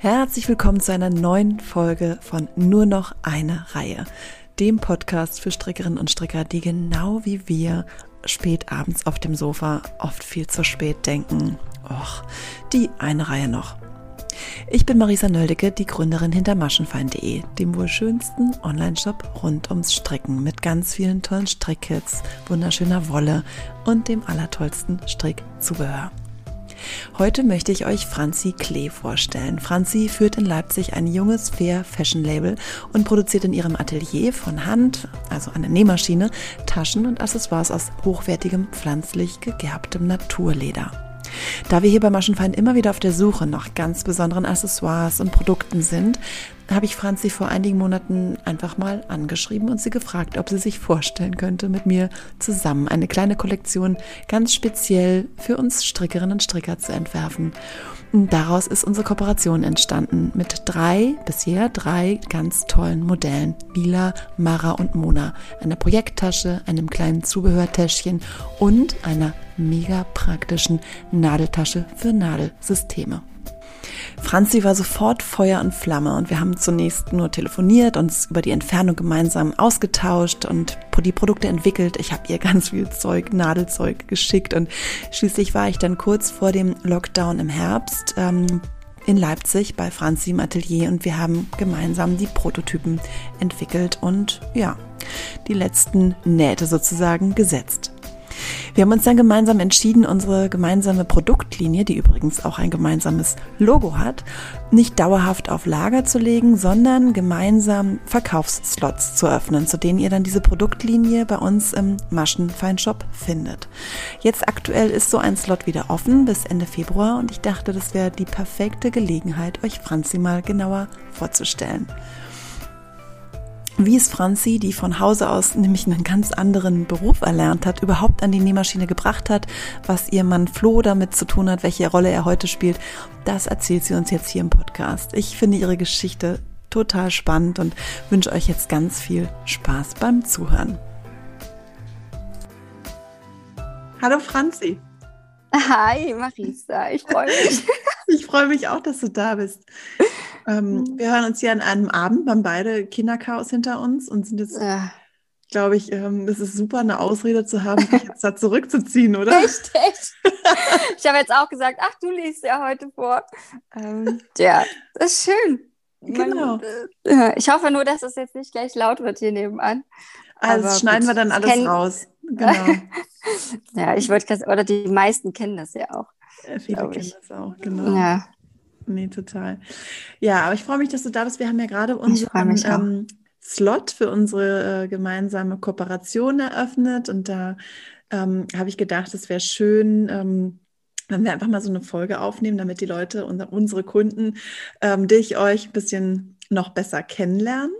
Herzlich willkommen zu einer neuen Folge von Nur noch eine Reihe, dem Podcast für Strickerinnen und Stricker, die genau wie wir spät abends auf dem Sofa oft viel zu spät denken. Och, die eine Reihe noch. Ich bin Marisa Nöldecke, die Gründerin hinter maschenfein.de, dem wohl schönsten Online-Shop rund ums Stricken mit ganz vielen tollen Strickkits, wunderschöner Wolle und dem allertollsten Strickzubehör. Heute möchte ich euch Franzi Klee vorstellen. Franzi führt in Leipzig ein junges Fair Fashion Label und produziert in ihrem Atelier von Hand, also an der Nähmaschine, Taschen und Accessoires aus hochwertigem pflanzlich gegerbtem Naturleder. Da wir hier bei Maschenfeind immer wieder auf der Suche nach ganz besonderen Accessoires und Produkten sind, habe ich Franzi vor einigen Monaten einfach mal angeschrieben und sie gefragt, ob sie sich vorstellen könnte, mit mir zusammen eine kleine Kollektion ganz speziell für uns Strickerinnen und Stricker zu entwerfen. Daraus ist unsere Kooperation entstanden mit drei, bisher drei ganz tollen Modellen. Mila, Mara und Mona. Einer Projekttasche, einem kleinen Zubehörtäschchen und einer mega praktischen Nadeltasche für Nadelsysteme. Franzi war sofort Feuer und Flamme und wir haben zunächst nur telefoniert, uns über die Entfernung gemeinsam ausgetauscht und die Produkte entwickelt. Ich habe ihr ganz viel Zeug, Nadelzeug geschickt und schließlich war ich dann kurz vor dem Lockdown im Herbst ähm, in Leipzig bei Franzi im Atelier und wir haben gemeinsam die Prototypen entwickelt und ja, die letzten Nähte sozusagen gesetzt. Wir haben uns dann gemeinsam entschieden, unsere gemeinsame Produktlinie, die übrigens auch ein gemeinsames Logo hat, nicht dauerhaft auf Lager zu legen, sondern gemeinsam Verkaufsslots zu öffnen, zu denen ihr dann diese Produktlinie bei uns im Maschenfeinshop findet. Jetzt aktuell ist so ein Slot wieder offen bis Ende Februar und ich dachte, das wäre die perfekte Gelegenheit, euch Franzi mal genauer vorzustellen wie es Franzi, die von Hause aus nämlich einen ganz anderen Beruf erlernt hat, überhaupt an die Nähmaschine gebracht hat, was ihr Mann Flo damit zu tun hat, welche Rolle er heute spielt, das erzählt sie uns jetzt hier im Podcast. Ich finde ihre Geschichte total spannend und wünsche euch jetzt ganz viel Spaß beim Zuhören. Hallo Franzi. Hi Marisa, ich freue mich. ich freue mich auch, dass du da bist. Ähm, mhm. Wir hören uns hier an einem Abend, wir haben beide Kinderchaos hinter uns und sind jetzt, ja. glaube ich, ähm, das ist super, eine Ausrede zu haben, sich jetzt da zurückzuziehen, oder? Echt, echt. ich habe jetzt auch gesagt, ach, du liest ja heute vor. Ähm, ja, das ist schön. Genau. Man, äh, ich hoffe nur, dass es jetzt nicht gleich laut wird hier nebenan. Also Aber schneiden gut. wir dann alles raus. Genau. ja, ich wollte, oder die meisten kennen das ja auch. Ja, viele kennen das auch, genau. Ja. Nee, total. Ja, aber ich freue mich, dass du da bist. Wir haben ja gerade unseren ähm, Slot für unsere äh, gemeinsame Kooperation eröffnet und da ähm, habe ich gedacht, es wäre schön, ähm, wenn wir einfach mal so eine Folge aufnehmen, damit die Leute, unser, unsere Kunden, ähm, dich, euch ein bisschen noch besser kennenlernen.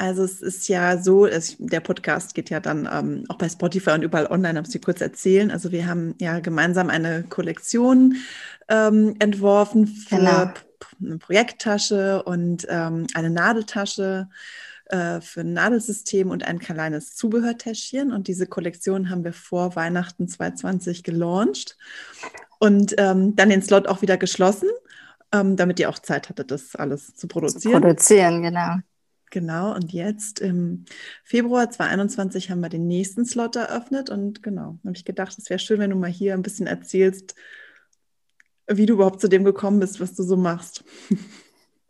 Also es ist ja so, es, der Podcast geht ja dann ähm, auch bei Spotify und überall online, habe ich dir kurz erzählen. Also wir haben ja gemeinsam eine Kollektion ähm, entworfen für genau. eine Projekttasche und ähm, eine Nadeltasche äh, für ein Nadelsystem und ein kleines Zubehörtäschchen. Und diese Kollektion haben wir vor Weihnachten 2020 gelauncht und ähm, dann den Slot auch wieder geschlossen, ähm, damit ihr auch Zeit hattet, das alles zu produzieren. Zu produzieren, genau. Genau, und jetzt im Februar 2021 haben wir den nächsten Slot eröffnet und genau, habe ich gedacht, es wäre schön, wenn du mal hier ein bisschen erzählst, wie du überhaupt zu dem gekommen bist, was du so machst.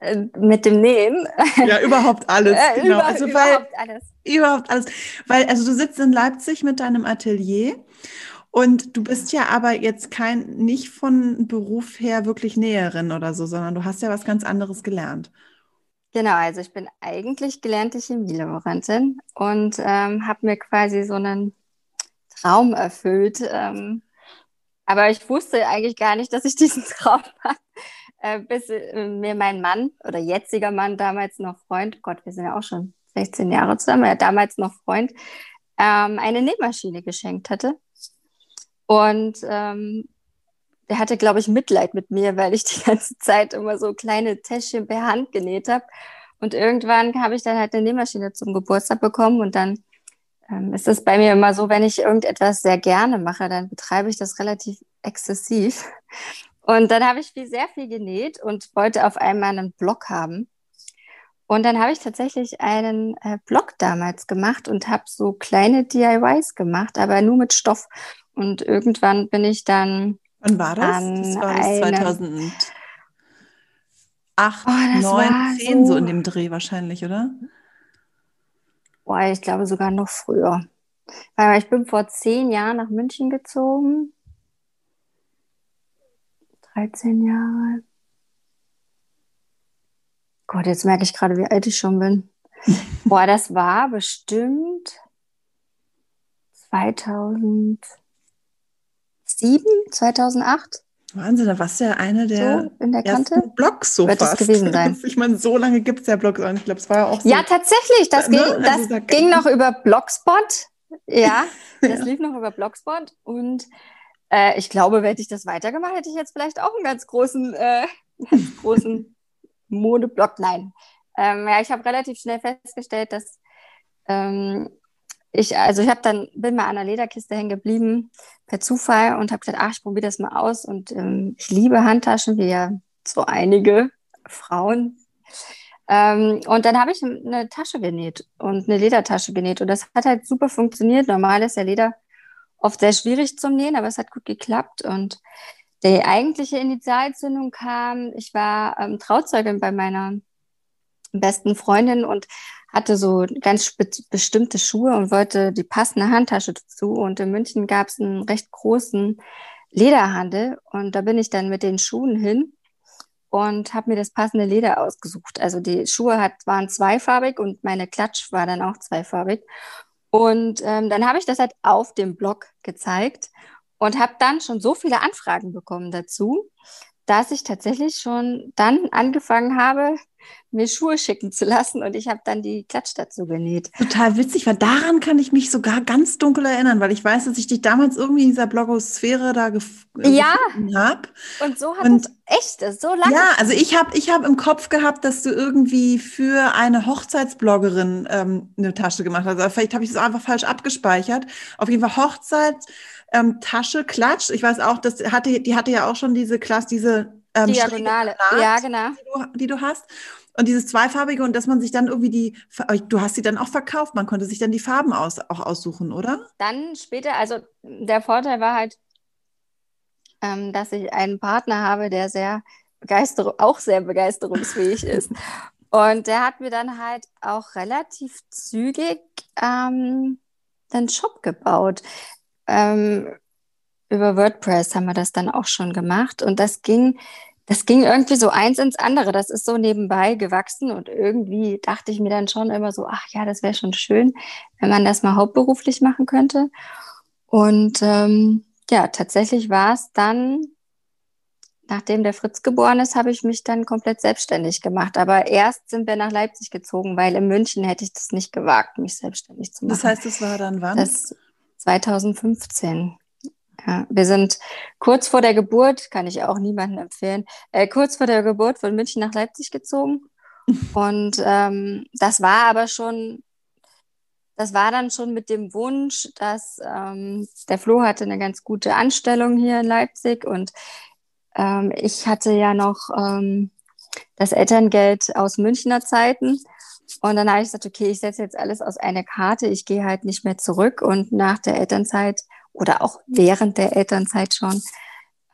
Äh, mit dem Nähen? Ja, überhaupt alles. Äh, genau. Über, also, weil, überhaupt alles. Überhaupt alles. Weil, also du sitzt in Leipzig mit deinem Atelier und du bist ja aber jetzt kein, nicht von Beruf her wirklich Näherin oder so, sondern du hast ja was ganz anderes gelernt. Genau, also ich bin eigentlich gelernte Chemielaborantin und ähm, habe mir quasi so einen Traum erfüllt. Ähm, aber ich wusste eigentlich gar nicht, dass ich diesen Traum habe, äh, bis äh, mir mein Mann oder jetziger Mann, damals noch Freund, Gott, wir sind ja auch schon 16 Jahre zusammen, er damals noch Freund, ähm, eine Nähmaschine geschenkt hatte. Und ähm, der hatte, glaube ich, Mitleid mit mir, weil ich die ganze Zeit immer so kleine Täschchen per Hand genäht habe. Und irgendwann habe ich dann halt eine Nähmaschine zum Geburtstag bekommen und dann ähm, ist es bei mir immer so, wenn ich irgendetwas sehr gerne mache, dann betreibe ich das relativ exzessiv. Und dann habe ich viel, sehr viel genäht und wollte auf einmal einen Blog haben. Und dann habe ich tatsächlich einen äh, Blog damals gemacht und habe so kleine DIYs gemacht, aber nur mit Stoff. Und irgendwann bin ich dann. Wann war das? das war das 2008, oh, 9, 10, so, so in dem Dreh wahrscheinlich, oder? Boah, ich glaube sogar noch früher. Weil ich bin vor zehn Jahren nach München gezogen. 13 Jahre. Gott, jetzt merke ich gerade, wie alt ich schon bin. Boah, das war bestimmt 2007, 2008. Wahnsinn, da warst du ja eine der, so in der Kante? Blogs so Wird fast. gewesen sein. Ich meine, so lange gibt es ja Blogs Ich glaube, es war ja auch so. Ja, tatsächlich. Das, ne? ging, das also, ging noch über Blogspot. Ja, das ja. lief noch über Blogspot. Und äh, ich glaube, hätte ich das weitergemacht, hätte ich jetzt vielleicht auch einen ganz großen, äh, ganz großen Modeblog. Nein. Ähm, ja, ich habe relativ schnell festgestellt, dass ähm, ich, also ich habe dann, bin mal an der Lederkiste hängen geblieben, per Zufall und habe gesagt, ach, ich probiere das mal aus. Und ähm, ich liebe Handtaschen, wie ja so einige Frauen. Ähm, und dann habe ich eine Tasche genäht und eine Ledertasche genäht. Und das hat halt super funktioniert. Normal ist ja Leder oft sehr schwierig zum Nähen, aber es hat gut geklappt. Und die eigentliche Initialzündung kam, ich war ähm, Trauzeugin bei meiner besten Freundin und hatte so ganz bestimmte Schuhe und wollte die passende Handtasche dazu. Und in München gab es einen recht großen Lederhandel und da bin ich dann mit den Schuhen hin und habe mir das passende Leder ausgesucht. Also die Schuhe hat, waren zweifarbig und meine Klatsch war dann auch zweifarbig. Und ähm, dann habe ich das halt auf dem Blog gezeigt und habe dann schon so viele Anfragen bekommen dazu, dass ich tatsächlich schon dann angefangen habe, mir Schuhe schicken zu lassen und ich habe dann die Klatsch dazu genäht. Total witzig, weil daran kann ich mich sogar ganz dunkel erinnern, weil ich weiß, dass ich dich damals irgendwie in dieser Blogosphäre da gef äh, ja. gefunden habe. Und so hat und, es echt, so lange. Ja, also ich habe ich hab im Kopf gehabt, dass du irgendwie für eine Hochzeitsbloggerin ähm, eine Tasche gemacht hast. Vielleicht habe ich das einfach falsch abgespeichert. Auf jeden Fall Hochzeits ähm, Tasche, Klatsch. Ich weiß auch, das hatte, die hatte ja auch schon diese Klasse, diese ähm, Diagonale, ja, genau. Die du, die du, hast. Und dieses zweifarbige und dass man sich dann irgendwie die, du hast sie dann auch verkauft, man konnte sich dann die Farben aus, auch aussuchen, oder? Dann später, also der Vorteil war halt, ähm, dass ich einen Partner habe, der sehr begeister auch sehr begeisterungsfähig ist. Und der hat mir dann halt auch relativ zügig ähm, einen Shop gebaut. Ähm, über WordPress haben wir das dann auch schon gemacht. Und das ging, das ging irgendwie so eins ins andere. Das ist so nebenbei gewachsen. Und irgendwie dachte ich mir dann schon immer so, ach ja, das wäre schon schön, wenn man das mal hauptberuflich machen könnte. Und ähm, ja, tatsächlich war es dann, nachdem der Fritz geboren ist, habe ich mich dann komplett selbstständig gemacht. Aber erst sind wir nach Leipzig gezogen, weil in München hätte ich das nicht gewagt, mich selbstständig zu machen. Das heißt, es war dann wann? Das 2015. Ja, wir sind kurz vor der Geburt, kann ich auch niemandem empfehlen, äh, kurz vor der Geburt von München nach Leipzig gezogen. Und ähm, das war aber schon, das war dann schon mit dem Wunsch, dass ähm, der Flo hatte eine ganz gute Anstellung hier in Leipzig und ähm, ich hatte ja noch ähm, das Elterngeld aus Münchner Zeiten. Und dann habe ich gesagt, okay, ich setze jetzt alles aus einer Karte, ich gehe halt nicht mehr zurück und nach der Elternzeit oder auch während der Elternzeit schon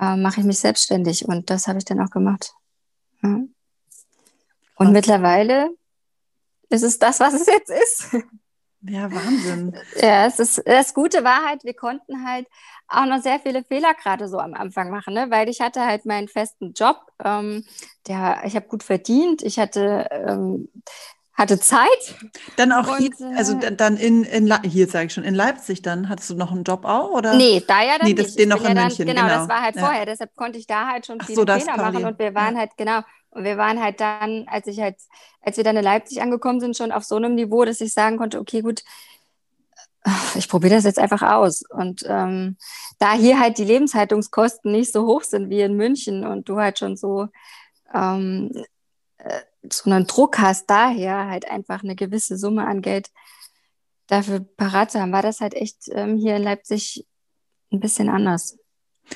äh, mache ich mich selbstständig und das habe ich dann auch gemacht. Ja. Und mittlerweile ist es das, was es jetzt ist. Ja, Wahnsinn. Ja, es ist, das Gute war halt, wir konnten halt auch noch sehr viele Fehler gerade so am Anfang machen, ne? weil ich hatte halt meinen festen Job, ähm, der, ich habe gut verdient, ich hatte ähm, hatte Zeit. Dann auch und, hier, also äh, dann in, in hier sage ich schon, in Leipzig dann, hattest du noch einen Job auch? Oder? Nee, da ja dann nee, das, nicht. Den noch in ja München, genau, genau, das war halt ja. vorher, deshalb konnte ich da halt schon viele so, Fehler machen und wir waren ja. halt, genau, und wir waren halt dann, als ich halt, als wir dann in Leipzig angekommen sind, schon auf so einem Niveau, dass ich sagen konnte, okay, gut, ich probiere das jetzt einfach aus. Und ähm, da hier halt die Lebenshaltungskosten nicht so hoch sind wie in München und du halt schon so ähm, äh, so einen Druck hast, daher halt einfach eine gewisse Summe an Geld dafür parat zu haben, war das halt echt ähm, hier in Leipzig ein bisschen anders.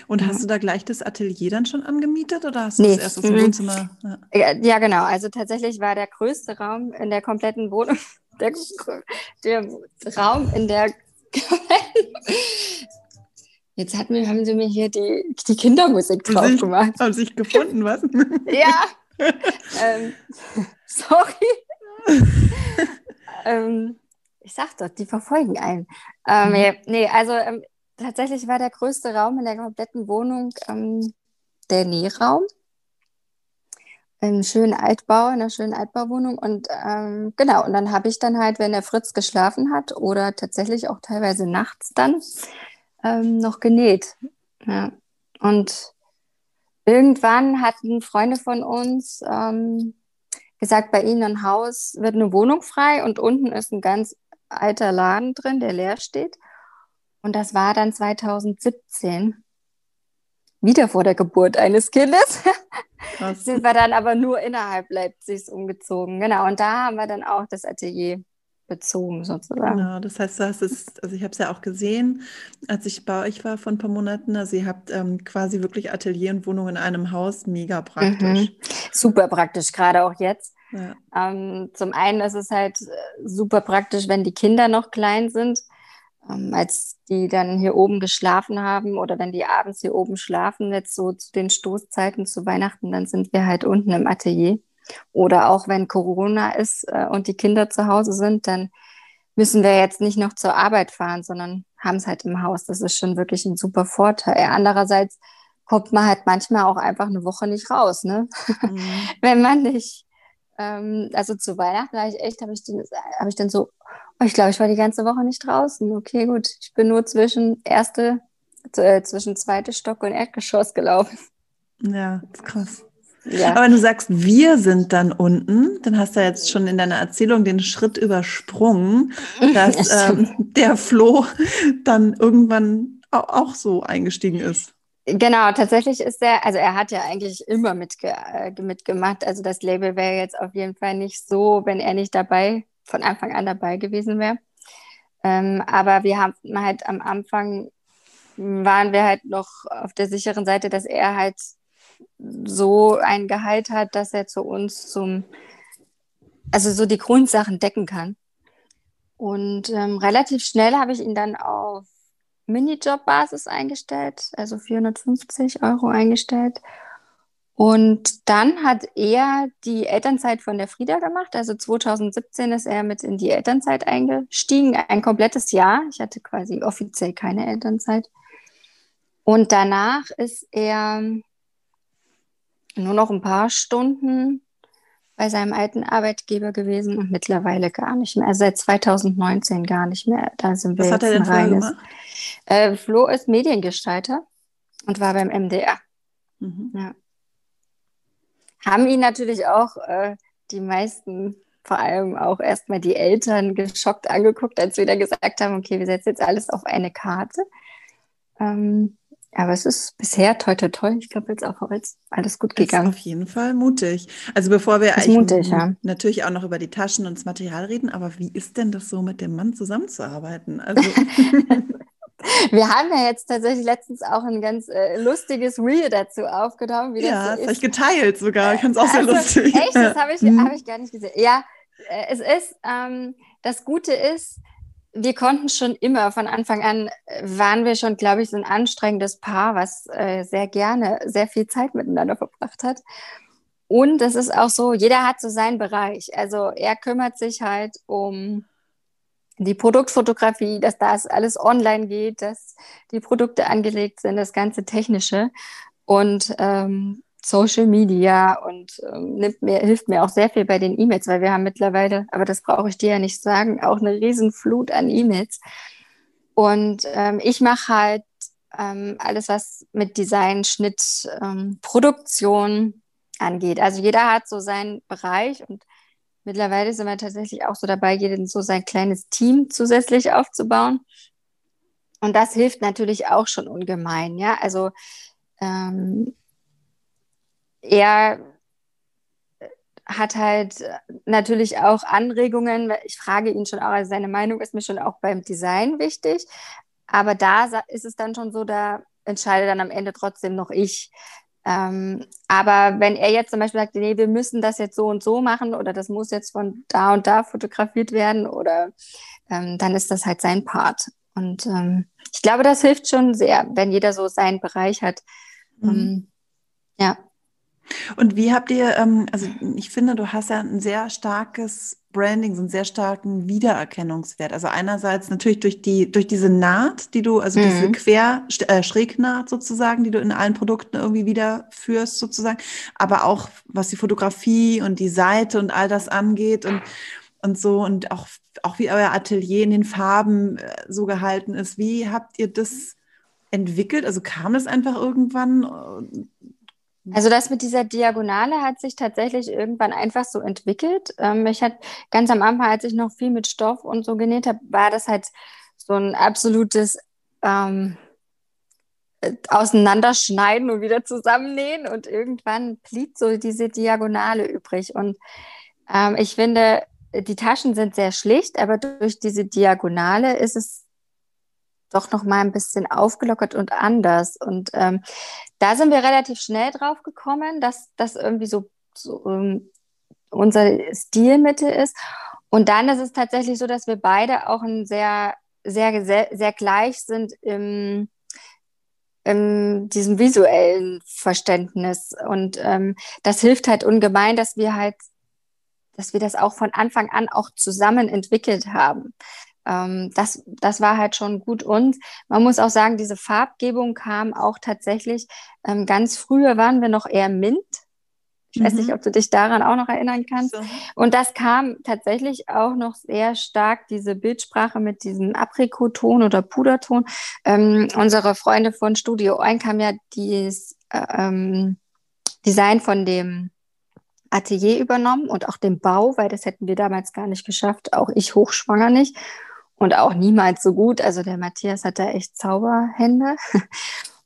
Und hast du da gleich das Atelier dann schon angemietet oder hast du nee. das erst aus dem. Wohnzimmer? Ja. ja. genau. Also tatsächlich war der größte Raum in der kompletten Wohnung, der, der Raum in der Jetzt hat mir, haben sie mir hier die, die Kindermusik drauf gemacht. Haben sich gefunden, was? ja. ähm, sorry. ähm, ich sag doch, die verfolgen einen. Ähm, mhm. Nee, also ähm, tatsächlich war der größte Raum in der kompletten Wohnung ähm, der Nähraum. Im schönen Altbau, in einer schönen Altbauwohnung. Und ähm, genau, und dann habe ich dann halt, wenn der Fritz geschlafen hat oder tatsächlich auch teilweise nachts dann, ähm, noch genäht. Ja. Und irgendwann hatten Freunde von uns ähm, gesagt, bei ihnen im Haus wird eine Wohnung frei und unten ist ein ganz alter Laden drin, der leer steht. Und das war dann 2017, wieder vor der Geburt eines Kindes. sind wir dann aber nur innerhalb Leipzigs umgezogen. Genau, und da haben wir dann auch das Atelier bezogen sozusagen. Genau, das heißt, hast es, also ich habe es ja auch gesehen, als ich bei euch war vor ein paar Monaten. Also ihr habt ähm, quasi wirklich Atelier und Wohnung in einem Haus, mega praktisch. Mhm. Super praktisch, gerade auch jetzt. Ja. Ähm, zum einen ist es halt äh, super praktisch, wenn die Kinder noch klein sind, ähm, als die dann hier oben geschlafen haben oder wenn die abends hier oben schlafen, jetzt so zu den Stoßzeiten zu Weihnachten, dann sind wir halt unten im Atelier. Oder auch wenn Corona ist äh, und die Kinder zu Hause sind, dann müssen wir jetzt nicht noch zur Arbeit fahren, sondern haben es halt im Haus. Das ist schon wirklich ein super Vorteil. Andererseits kommt man halt manchmal auch einfach eine Woche nicht raus, ne? Mhm. wenn man nicht ähm, also zu Weihnachten war ich echt, habe ich, hab ich dann so, oh, ich glaube, ich war die ganze Woche nicht draußen. Okay, gut, ich bin nur zwischen erste, äh, zwischen zweite Stock und Erdgeschoss gelaufen. Ja, das ist krass. Ja. Aber wenn du sagst, wir sind dann unten, dann hast du ja jetzt schon in deiner Erzählung den Schritt übersprungen, dass ähm, der Flo dann irgendwann auch so eingestiegen ist. Genau, tatsächlich ist er, also er hat ja eigentlich immer mitge äh, mitgemacht. Also das Label wäre jetzt auf jeden Fall nicht so, wenn er nicht dabei, von Anfang an dabei gewesen wäre. Ähm, aber wir haben halt am Anfang waren wir halt noch auf der sicheren Seite, dass er halt so ein Gehalt hat, dass er zu uns zum, also so die Grundsachen decken kann. Und ähm, relativ schnell habe ich ihn dann auf Minijob-Basis eingestellt, also 450 Euro eingestellt. Und dann hat er die Elternzeit von der Frieda gemacht. Also 2017 ist er mit in die Elternzeit eingestiegen, ein komplettes Jahr. Ich hatte quasi offiziell keine Elternzeit. Und danach ist er nur noch ein paar Stunden bei seinem alten Arbeitgeber gewesen und mittlerweile gar nicht mehr. Also seit 2019 gar nicht mehr. Da sind wir Was hat er denn vorher gemacht? Äh, Flo ist Mediengestalter und war beim MDR. Mhm. Ja. Haben ihn natürlich auch äh, die meisten, vor allem auch erstmal die Eltern, geschockt angeguckt, als wir da gesagt haben, okay, wir setzen jetzt alles auf eine Karte. Ähm, aber es ist bisher toi toi toi, ich glaube jetzt auch jetzt alles gut gegangen. Ist auf jeden Fall mutig. Also bevor wir mutig, ja. natürlich auch noch über die Taschen und das Material reden, aber wie ist denn das so mit dem Mann zusammenzuarbeiten? Also Wir haben ja jetzt tatsächlich letztens auch ein ganz äh, lustiges Reel dazu aufgenommen. Wie ja, das, so das habe ich geteilt sogar. Ich fand es auch sehr also, lustig. Echt, das habe ich, hab ich gar nicht gesehen. Ja, äh, es ist, ähm, das Gute ist, wir konnten schon immer, von Anfang an waren wir schon, glaube ich, so ein anstrengendes Paar, was äh, sehr gerne sehr viel Zeit miteinander verbracht hat. Und es ist auch so, jeder hat so seinen Bereich. Also er kümmert sich halt um die Produktfotografie, dass das alles online geht, dass die Produkte angelegt sind, das ganze Technische. Und ähm, Social Media und ähm, nimmt mir, hilft mir auch sehr viel bei den E-Mails, weil wir haben mittlerweile, aber das brauche ich dir ja nicht sagen, auch eine Riesenflut an E-Mails. Und ähm, ich mache halt ähm, alles, was mit Design, Schnitt, ähm, Produktion angeht. Also jeder hat so seinen Bereich und mittlerweile sind wir tatsächlich auch so dabei, jeden so sein kleines Team zusätzlich aufzubauen. Und das hilft natürlich auch schon ungemein, ja. Also ähm, er hat halt natürlich auch Anregungen. Ich frage ihn schon auch, also seine Meinung ist mir schon auch beim Design wichtig. Aber da ist es dann schon so, da entscheide dann am Ende trotzdem noch ich. Ähm, aber wenn er jetzt zum Beispiel sagt, nee, wir müssen das jetzt so und so machen oder das muss jetzt von da und da fotografiert werden oder ähm, dann ist das halt sein Part. Und ähm, ich glaube, das hilft schon sehr, wenn jeder so seinen Bereich hat. Mhm. Ähm, ja. Und wie habt ihr, ähm, also ich finde, du hast ja ein sehr starkes Branding, so einen sehr starken Wiedererkennungswert. Also einerseits natürlich durch die, durch diese Naht, die du, also mhm. diese Quer, äh, Schrägnaht sozusagen, die du in allen Produkten irgendwie wiederführst sozusagen, aber auch was die Fotografie und die Seite und all das angeht und, und so und auch, auch wie euer Atelier in den Farben äh, so gehalten ist. Wie habt ihr das entwickelt? Also kam es einfach irgendwann? Also das mit dieser Diagonale hat sich tatsächlich irgendwann einfach so entwickelt. Ähm, ich hatte ganz am Anfang, als ich noch viel mit Stoff und so genäht habe, war das halt so ein absolutes ähm, äh, Auseinanderschneiden und wieder zusammennähen und irgendwann blieb so diese Diagonale übrig. Und ähm, ich finde, die Taschen sind sehr schlicht, aber durch diese Diagonale ist es doch noch mal ein bisschen aufgelockert und anders. Und ähm, da sind wir relativ schnell drauf gekommen, dass das irgendwie so, so ähm, unser Stilmittel ist. Und dann ist es tatsächlich so, dass wir beide auch ein sehr, sehr, sehr, sehr gleich sind im, in diesem visuellen Verständnis. Und ähm, das hilft halt ungemein, dass wir halt, dass wir das auch von Anfang an auch zusammen entwickelt haben ähm, das, das war halt schon gut. Und man muss auch sagen, diese Farbgebung kam auch tatsächlich ähm, ganz früher waren wir noch eher Mint. Ich mhm. weiß nicht, mhm. ob du dich daran auch noch erinnern kannst. So. Und das kam tatsächlich auch noch sehr stark, diese Bildsprache mit diesem Aprikoton oder Puderton. Ähm, unsere Freunde von Studio Oink haben ja dieses äh, ähm, Design von dem Atelier übernommen und auch den Bau, weil das hätten wir damals gar nicht geschafft, auch ich hochschwanger nicht und auch niemals so gut. Also der Matthias hat da echt Zauberhände.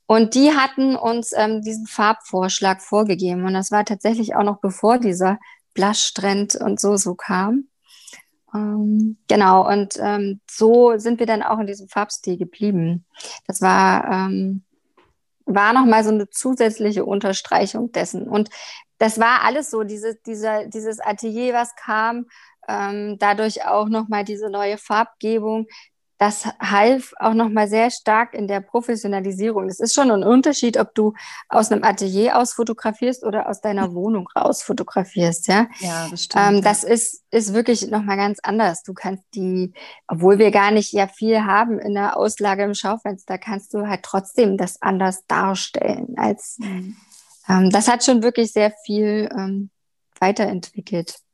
Und die hatten uns ähm, diesen Farbvorschlag vorgegeben. Und das war tatsächlich auch noch bevor dieser Blush-Trend und so so kam. Ähm, genau, und ähm, so sind wir dann auch in diesem Farbstil geblieben. Das war, ähm, war nochmal so eine zusätzliche Unterstreichung dessen. Und das war alles so, diese, dieser, dieses Atelier, was kam, ähm, dadurch auch nochmal diese neue Farbgebung. Das half auch nochmal sehr stark in der Professionalisierung. Es ist schon ein Unterschied, ob du aus einem Atelier aus fotografierst oder aus deiner Wohnung raus fotografierst. Ja, ja das stimmt. Ähm, das ist, ist wirklich nochmal ganz anders. Du kannst die, obwohl wir gar nicht ja viel haben in der Auslage im Schaufenster, kannst du halt trotzdem das anders darstellen als, mhm. ähm, das hat schon wirklich sehr viel ähm, weiterentwickelt.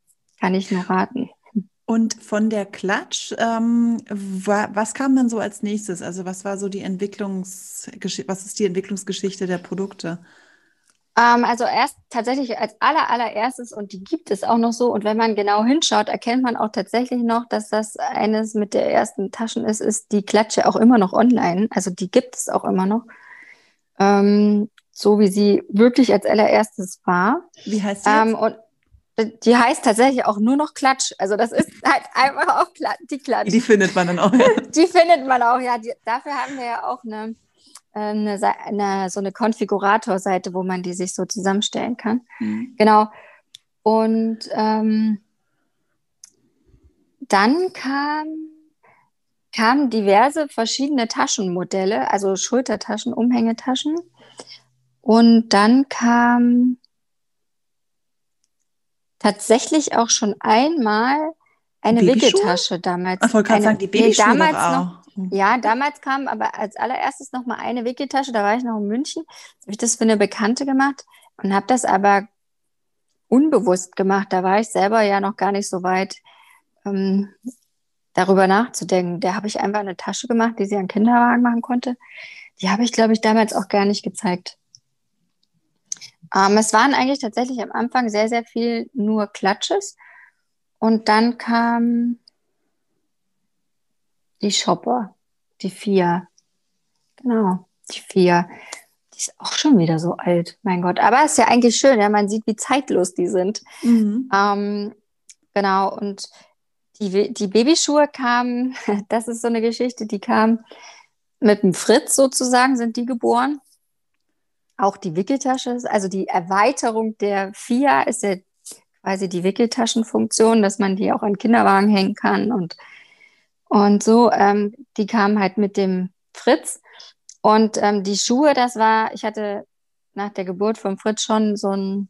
Kann ich nur raten. Und von der Klatsch, ähm, wa was kam dann so als nächstes? Also was war so die Entwicklungsgeschichte, was ist die Entwicklungsgeschichte der Produkte? Ähm, also erst tatsächlich als aller, allererstes, und die gibt es auch noch so, und wenn man genau hinschaut, erkennt man auch tatsächlich noch, dass das eines mit der ersten Taschen ist, ist die Klatsche auch immer noch online. Also die gibt es auch immer noch. Ähm, so wie sie wirklich als allererstes war. Wie heißt sie? Ähm, und die heißt tatsächlich auch nur noch Klatsch. Also das ist halt einfach auch Klatsch, die Klatsch. Die findet man dann auch. Ja. die findet man auch, ja. Die, dafür haben wir ja auch eine, ähm, eine, eine so eine Konfiguratorseite, wo man die sich so zusammenstellen kann. Mhm. Genau. Und ähm, dann kam, kamen diverse verschiedene Taschenmodelle, also Schultertaschen, Umhängetaschen. Und dann kam tatsächlich auch schon einmal eine Wickeltasche damals. Ach, wollte gerade sagen, die Babyschuhe nee, damals auch. Noch, ja, damals kam aber als allererstes noch mal eine Wickeltasche. Da war ich noch in München. Habe ich das für eine Bekannte gemacht und habe das aber unbewusst gemacht. Da war ich selber ja noch gar nicht so weit, ähm, darüber nachzudenken. Da habe ich einfach eine Tasche gemacht, die sie an Kinderwagen machen konnte. Die habe ich, glaube ich, damals auch gar nicht gezeigt. Ähm, es waren eigentlich tatsächlich am Anfang sehr, sehr viel nur Klatsches. Und dann kam die Shopper, die vier. Genau, die vier. Die ist auch schon wieder so alt, mein Gott. Aber es ist ja eigentlich schön, ja, man sieht, wie zeitlos die sind. Mhm. Ähm, genau, und die, die Babyschuhe kamen, das ist so eine Geschichte, die kam mit dem Fritz sozusagen, sind die geboren. Auch die Wickeltasche, also die Erweiterung der FIA ist ja quasi die Wickeltaschenfunktion, dass man die auch an Kinderwagen hängen kann und, und so. Ähm, die kam halt mit dem Fritz. Und ähm, die Schuhe, das war, ich hatte nach der Geburt vom Fritz schon so ein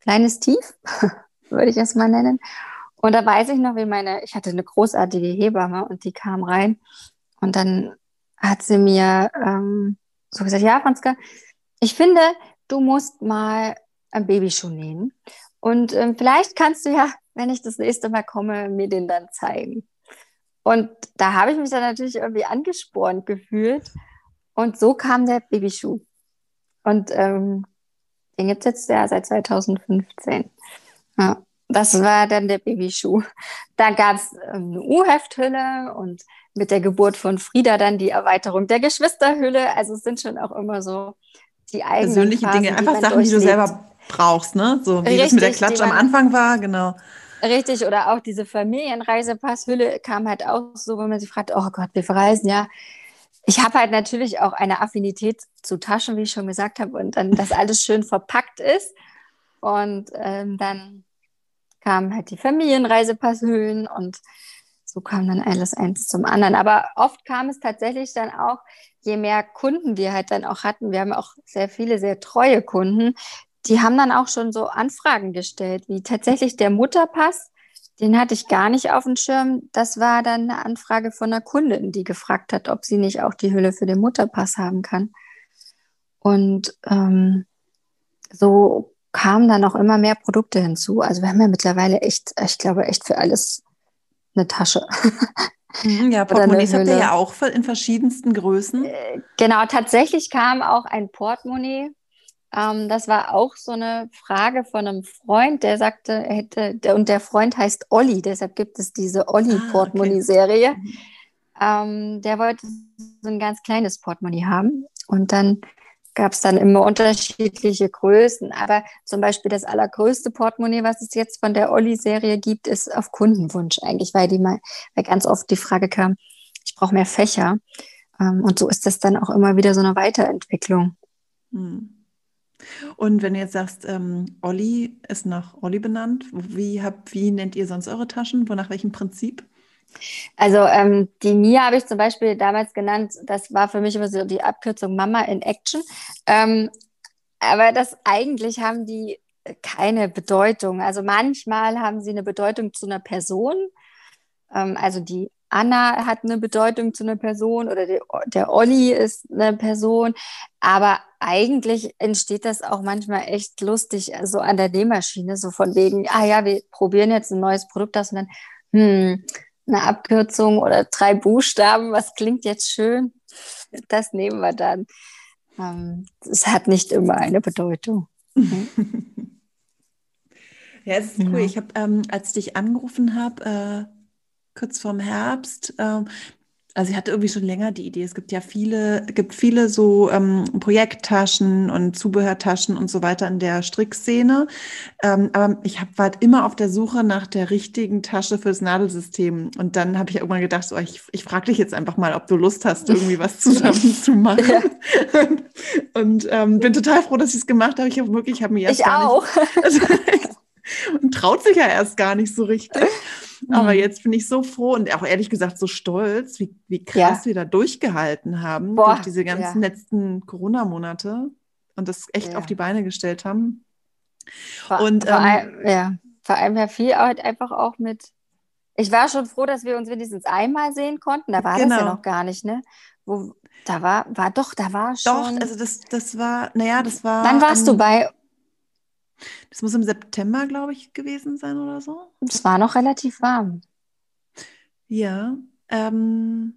kleines Tief, würde ich es mal nennen. Und da weiß ich noch, wie meine, ich hatte eine großartige Hebamme und die kam rein und dann hat sie mir ähm, so gesagt, ja, Franzka, ich finde, du musst mal ein Babyschuh nähen. Und ähm, vielleicht kannst du ja, wenn ich das nächste Mal komme, mir den dann zeigen. Und da habe ich mich dann natürlich irgendwie angespornt gefühlt. Und so kam der Babyschuh. Und ähm, den gibt es jetzt ja seit 2015. Ja, das war dann der Babyschuh. Da gab es ähm, eine U-Hefthülle und mit der Geburt von Frieda dann die Erweiterung der Geschwisterhülle. Also es sind schon auch immer so die eigenen persönliche Phasen, Dinge, einfach Sachen, die du selber brauchst, ne? So wie Richtig, das mit der Klatsch am Anfang war, genau. Richtig, oder auch diese Familienreisepasshülle kam halt auch so, wenn man sich fragt, oh Gott, wir verreisen ja. Ich habe halt natürlich auch eine Affinität zu Taschen, wie ich schon gesagt habe, und dann, dass alles schön verpackt ist. Und ähm, dann kamen halt die Familienreisepasshüllen und so kam dann alles eins zum anderen. Aber oft kam es tatsächlich dann auch, je mehr Kunden wir halt dann auch hatten, wir haben auch sehr viele, sehr treue Kunden, die haben dann auch schon so Anfragen gestellt, wie tatsächlich der Mutterpass, den hatte ich gar nicht auf dem Schirm. Das war dann eine Anfrage von einer Kundin, die gefragt hat, ob sie nicht auch die Hülle für den Mutterpass haben kann. Und ähm, so kamen dann auch immer mehr Produkte hinzu. Also wir haben ja mittlerweile echt, ich glaube, echt für alles eine Tasche. Mhm, ja, Portemonnaies habt ihr ja auch in verschiedensten Größen. Äh, genau, tatsächlich kam auch ein Portemonnaie ähm, das war auch so eine Frage von einem Freund, der sagte, er hätte, und der Freund heißt Olli, deshalb gibt es diese Olli-Portemonnaie-Serie. Ah, okay. ähm, der wollte so ein ganz kleines Portemonnaie haben. Und dann gab es dann immer unterschiedliche Größen. Aber zum Beispiel das allergrößte Portemonnaie, was es jetzt von der Olli-Serie gibt, ist auf Kundenwunsch eigentlich, weil die mal, weil ganz oft die Frage kam, ich brauche mehr Fächer. Ähm, und so ist das dann auch immer wieder so eine Weiterentwicklung. Hm. Und wenn du jetzt sagst, ähm, Olli ist nach Olli benannt, wie, hab, wie nennt ihr sonst eure Taschen? Wo nach welchem Prinzip? Also ähm, die Mia habe ich zum Beispiel damals genannt, das war für mich immer so die Abkürzung Mama in Action. Ähm, aber das eigentlich haben die keine Bedeutung. Also manchmal haben sie eine Bedeutung zu einer Person. Ähm, also die Anna hat eine Bedeutung zu einer Person oder der, der Olli ist eine Person. Aber eigentlich entsteht das auch manchmal echt lustig, so also an der Nähmaschine, so von wegen, ah ja, wir probieren jetzt ein neues Produkt aus und dann, hm, eine Abkürzung oder drei Buchstaben, was klingt jetzt schön? Das nehmen wir dann. Ähm, es hat nicht immer eine Bedeutung. ja, es ist cool. Ja. Ich habe, ähm, als ich dich angerufen habe, äh, kurz vorm Herbst. Ähm, also ich hatte irgendwie schon länger die Idee. Es gibt ja viele, gibt viele so ähm, Projekttaschen und Zubehörtaschen und so weiter in der Strickszene. Ähm, aber ich hab, war halt immer auf der Suche nach der richtigen Tasche fürs Nadelsystem. Und dann habe ich irgendwann gedacht, so, ich, ich frage dich jetzt einfach mal, ob du Lust hast, irgendwie was zusammen zu machen. Ja. und ähm, bin total froh, dass ich es gemacht habe. Ich habe wirklich, ich habe mir erst ich auch. Nicht, also, und traut sich ja erst gar nicht so richtig. Aber mhm. jetzt bin ich so froh und auch ehrlich gesagt so stolz, wie, wie krass ja. wir da durchgehalten haben Boah, durch diese ganzen ja. letzten Corona-Monate und das echt ja. auf die Beine gestellt haben. Vor, und, vor, ähm, allem, ja, vor allem ja viel halt einfach auch mit. Ich war schon froh, dass wir uns wenigstens einmal sehen konnten. Da war genau. das ja genau. noch gar nicht, ne? Wo, da war, war doch, da war schon. Doch, also das, das war, naja, das war. Wann warst ähm, du bei das muss im September, glaube ich, gewesen sein oder so. Es war noch relativ warm. Ja. Ähm,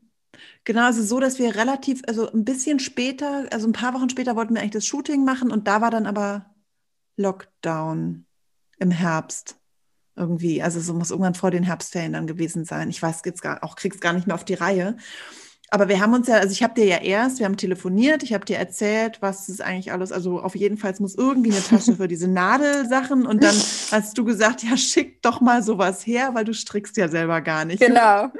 genau, also so, dass wir relativ, also ein bisschen später, also ein paar Wochen später wollten wir eigentlich das Shooting machen und da war dann aber Lockdown im Herbst irgendwie. Also so muss irgendwann vor den Herbstferien dann gewesen sein. Ich weiß jetzt gar, auch krieg's gar nicht mehr auf die Reihe aber wir haben uns ja, also ich habe dir ja erst, wir haben telefoniert, ich habe dir erzählt, was ist eigentlich alles, also auf jeden Fall, muss irgendwie eine Tasche für diese Nadelsachen und dann hast du gesagt, ja, schick doch mal sowas her, weil du strickst ja selber gar nicht. Genau.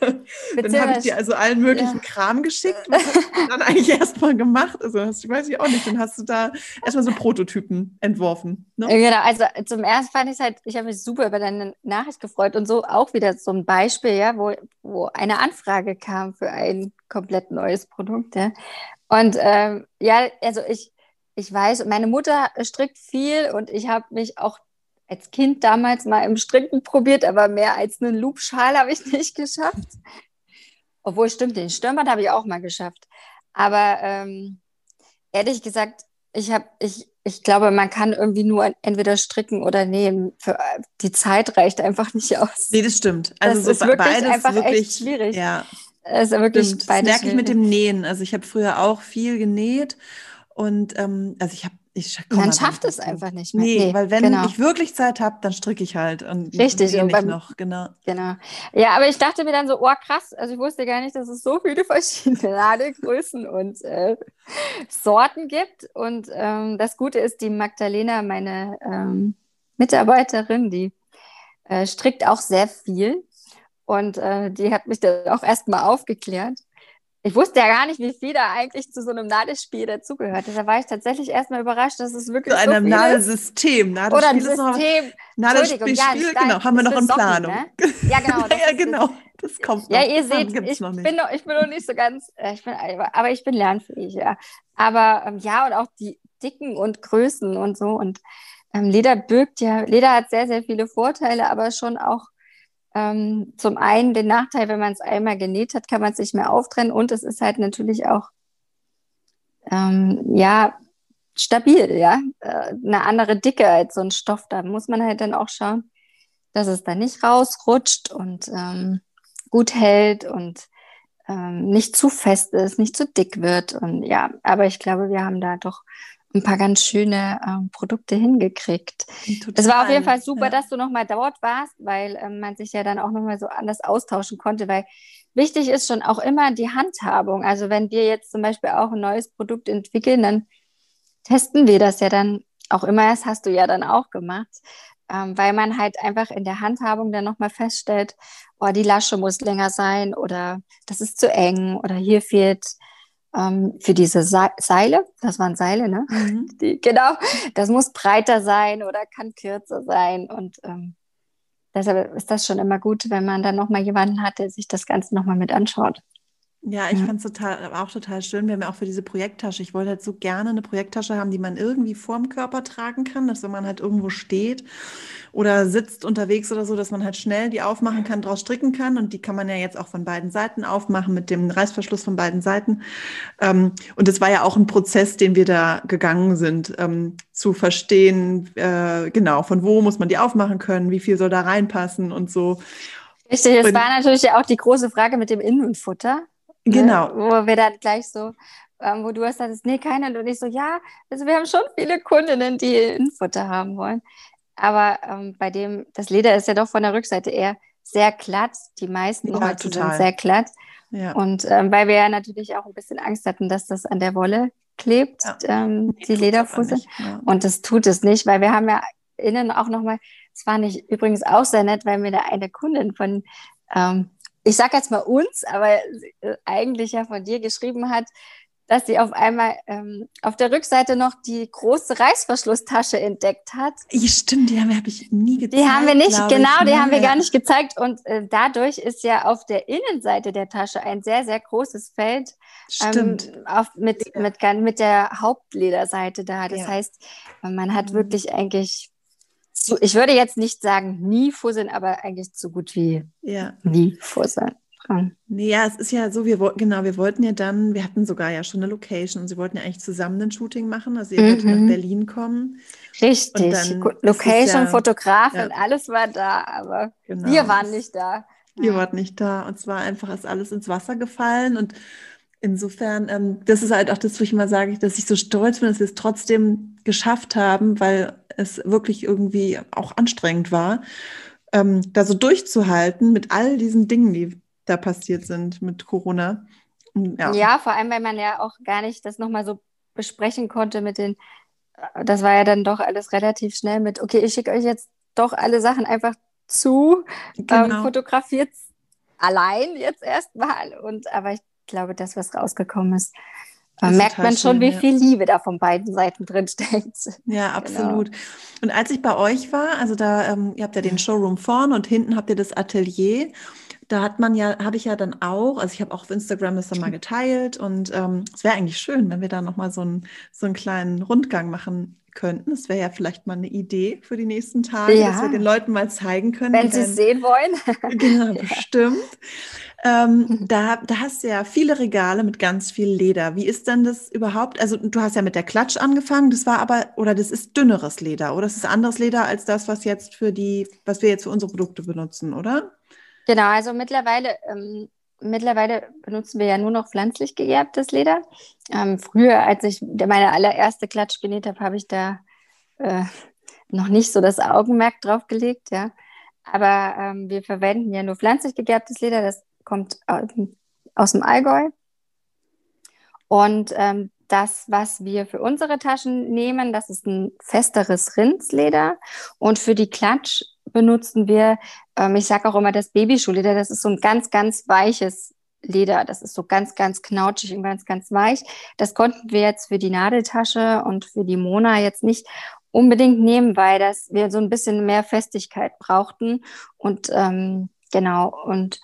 Dann habe ich dir also allen möglichen ja. Kram geschickt. Was hast du dann eigentlich erstmal gemacht? Also hast, weiß ich auch nicht. Dann hast du da erstmal so Prototypen entworfen. Ne? Genau, also zum ersten fand ich es halt, ich habe mich super über deine Nachricht gefreut und so auch wieder so ein Beispiel, ja, wo, wo eine Anfrage kam für ein komplett neues Produkt. Ja. Und ähm, ja, also ich, ich weiß, meine Mutter strickt viel und ich habe mich auch als Kind damals mal im Stricken probiert, aber mehr als einen Loopschal habe ich nicht geschafft. Obwohl, stimmt, den Stürmband habe ich auch mal geschafft. Aber ähm, ehrlich gesagt, ich habe, ich, ich glaube, man kann irgendwie nur entweder stricken oder nähen. Für, die Zeit reicht einfach nicht aus. Nee, das stimmt. Also das so ist wirklich beides einfach wirklich, echt schwierig. Ja. Es ist wirklich stimmt. Das merke ich mit dem Nähen. Also ich habe früher auch viel genäht und ähm, also ich habe ich Man schafft es einfach nicht mehr. Nee, nee weil wenn genau. ich wirklich Zeit habe, dann stricke ich halt. Und Richtig. Und beim, noch, genau. Genau. Ja, aber ich dachte mir dann so, oh krass, also ich wusste gar nicht, dass es so viele verschiedene Nadelgrößen und äh, Sorten gibt. Und ähm, das Gute ist, die Magdalena, meine ähm, Mitarbeiterin, die äh, strickt auch sehr viel. Und äh, die hat mich dann auch erstmal aufgeklärt ich wusste ja gar nicht, wie viel da eigentlich zu so einem Nadelspiel dazugehört. Da war ich tatsächlich erstmal überrascht, dass es wirklich zu so einem Nadelsystem. Nadelspiel Oder ein System. Nadelspiel, ja, genau, haben wir noch in Planung. Ne? Ja, genau. ja, genau. Das kommt noch. Ja, ihr seht, ich bin, noch, ich bin noch nicht so ganz, äh, ich bin, aber ich bin lernfähig, ja. Aber ähm, ja, und auch die Dicken und Größen und so. Und ähm, Leder birgt ja, Leder hat sehr, sehr viele Vorteile, aber schon auch ähm, zum einen den Nachteil, wenn man es einmal genäht hat, kann man es nicht mehr auftrennen und es ist halt natürlich auch ähm, ja stabil, ja, äh, eine andere Dicke als so ein Stoff. Da muss man halt dann auch schauen, dass es dann nicht rausrutscht und ähm, gut hält und ähm, nicht zu fest ist, nicht zu dick wird und ja, aber ich glaube, wir haben da doch ein paar ganz schöne ähm, Produkte hingekriegt. Es war auf jeden Fall super, ja. dass du nochmal dort warst, weil ähm, man sich ja dann auch nochmal so anders austauschen konnte, weil wichtig ist schon auch immer die Handhabung. Also wenn wir jetzt zum Beispiel auch ein neues Produkt entwickeln, dann testen wir das ja dann auch immer, das hast du ja dann auch gemacht, ähm, weil man halt einfach in der Handhabung dann nochmal feststellt, oh, die Lasche muss länger sein oder das ist zu eng oder hier fehlt ähm, für diese Seile, das waren Seile, ne? Mhm. Die, genau, das muss breiter sein oder kann kürzer sein. Und ähm, deshalb ist das schon immer gut, wenn man dann nochmal jemanden hat, der sich das Ganze nochmal mit anschaut. Ja, ich ja. fand es total, auch total schön. Wir haben ja auch für diese Projekttasche, ich wollte halt so gerne eine Projekttasche haben, die man irgendwie vorm Körper tragen kann, dass wenn man halt irgendwo steht oder sitzt unterwegs oder so, dass man halt schnell die aufmachen kann, draus stricken kann. Und die kann man ja jetzt auch von beiden Seiten aufmachen mit dem Reißverschluss von beiden Seiten. Ähm, und es war ja auch ein Prozess, den wir da gegangen sind, ähm, zu verstehen, äh, genau, von wo muss man die aufmachen können, wie viel soll da reinpassen und so. Richtig, es war natürlich auch die große Frage mit dem Innenfutter. Ne? Genau. Ne? Wo wir dann gleich so, ähm, wo du hast gesagt, nee, keiner. Und ich so, ja, also wir haben schon viele Kundinnen, die Innenfutter haben wollen. Aber ähm, bei dem, das Leder ist ja doch von der Rückseite eher sehr glatt. Die meisten ja, heute sind sehr glatt. Ja. Und ähm, weil wir ja natürlich auch ein bisschen Angst hatten, dass das an der Wolle klebt, ja. ähm, die Lederfusse. Ja. Und das tut es nicht, weil wir haben ja innen auch nochmal, es war nicht übrigens auch sehr nett, weil mir da eine Kundin von ähm, ich sage jetzt mal uns, aber äh, eigentlich ja von dir geschrieben hat, dass sie auf einmal ähm, auf der Rückseite noch die große Reißverschlusstasche entdeckt hat. Ja, stimmt, die habe hab ich nie gezeigt. Die haben wir nicht, genau, ich. die haben wir gar nicht gezeigt. Und äh, dadurch ist ja auf der Innenseite der Tasche ein sehr, sehr großes Feld ähm, auf, mit, mit, mit der Hauptlederseite da. Das ja. heißt, man hat mhm. wirklich eigentlich so, ich würde jetzt nicht sagen nie fusseln, aber eigentlich so gut wie ja. nie fusseln. Dran. Nee, ja, es ist ja so, wir genau, wir wollten ja dann, wir hatten sogar ja schon eine Location und sie wollten ja eigentlich zusammen ein Shooting machen. Also ihr mhm. wolltet nach Berlin kommen. Richtig, Location, ja, Fotografin, ja. alles war da, aber genau. wir waren nicht da. Ihr wart nicht da und zwar einfach ist alles ins Wasser gefallen und insofern, ähm, das ist halt auch das, wo ich immer sage, dass ich so stolz bin, dass wir es trotzdem geschafft haben, weil es wirklich irgendwie auch anstrengend war, ähm, da so durchzuhalten mit all diesen Dingen, die da passiert sind mit Corona. Ja. ja, vor allem, weil man ja auch gar nicht das nochmal so besprechen konnte mit den, äh, das war ja dann doch alles relativ schnell mit, okay, ich schicke euch jetzt doch alle Sachen einfach zu, ähm, genau. ähm, fotografiert allein jetzt erstmal. Und aber ich glaube, das, was rausgekommen ist, da merkt man schon, schön, wie ja. viel Liebe da von beiden Seiten drin steckt. Ja, genau. absolut. Genau. Und als ich bei euch war, also da, ähm, ihr habt ja den Showroom vorne und hinten habt ihr das Atelier. Da hat man ja, habe ich ja dann auch, also ich habe auch auf Instagram das dann mal geteilt und ähm, es wäre eigentlich schön, wenn wir da nochmal so, ein, so einen kleinen Rundgang machen könnten. Das wäre ja vielleicht mal eine Idee für die nächsten Tage, ja. dass wir den Leuten mal zeigen können. Wenn sie es sehen wollen. genau, ja. bestimmt. Ähm, mhm. da, da hast du ja viele Regale mit ganz viel Leder. Wie ist denn das überhaupt? Also du hast ja mit der Klatsch angefangen, das war aber, oder das ist dünneres Leder, oder das ist anderes Leder als das, was jetzt für die, was wir jetzt für unsere Produkte benutzen, oder? Genau, also mittlerweile ähm, mittlerweile benutzen wir ja nur noch pflanzlich gegerbtes Leder. Ähm, früher, als ich meine allererste Klatsch genäht habe, habe ich da äh, noch nicht so das Augenmerk drauf gelegt, ja. Aber ähm, wir verwenden ja nur pflanzlich gegerbtes Leder, das kommt aus dem Allgäu. Und ähm, das, was wir für unsere Taschen nehmen, das ist ein festeres Rindsleder. Und für die Klatsch benutzen wir, ähm, ich sage auch immer das Babyschuhleder, das ist so ein ganz, ganz weiches Leder. Das ist so ganz, ganz knautschig und ganz, ganz weich. Das konnten wir jetzt für die Nadeltasche und für die Mona jetzt nicht unbedingt nehmen, weil das wir so ein bisschen mehr Festigkeit brauchten. Und ähm, genau, und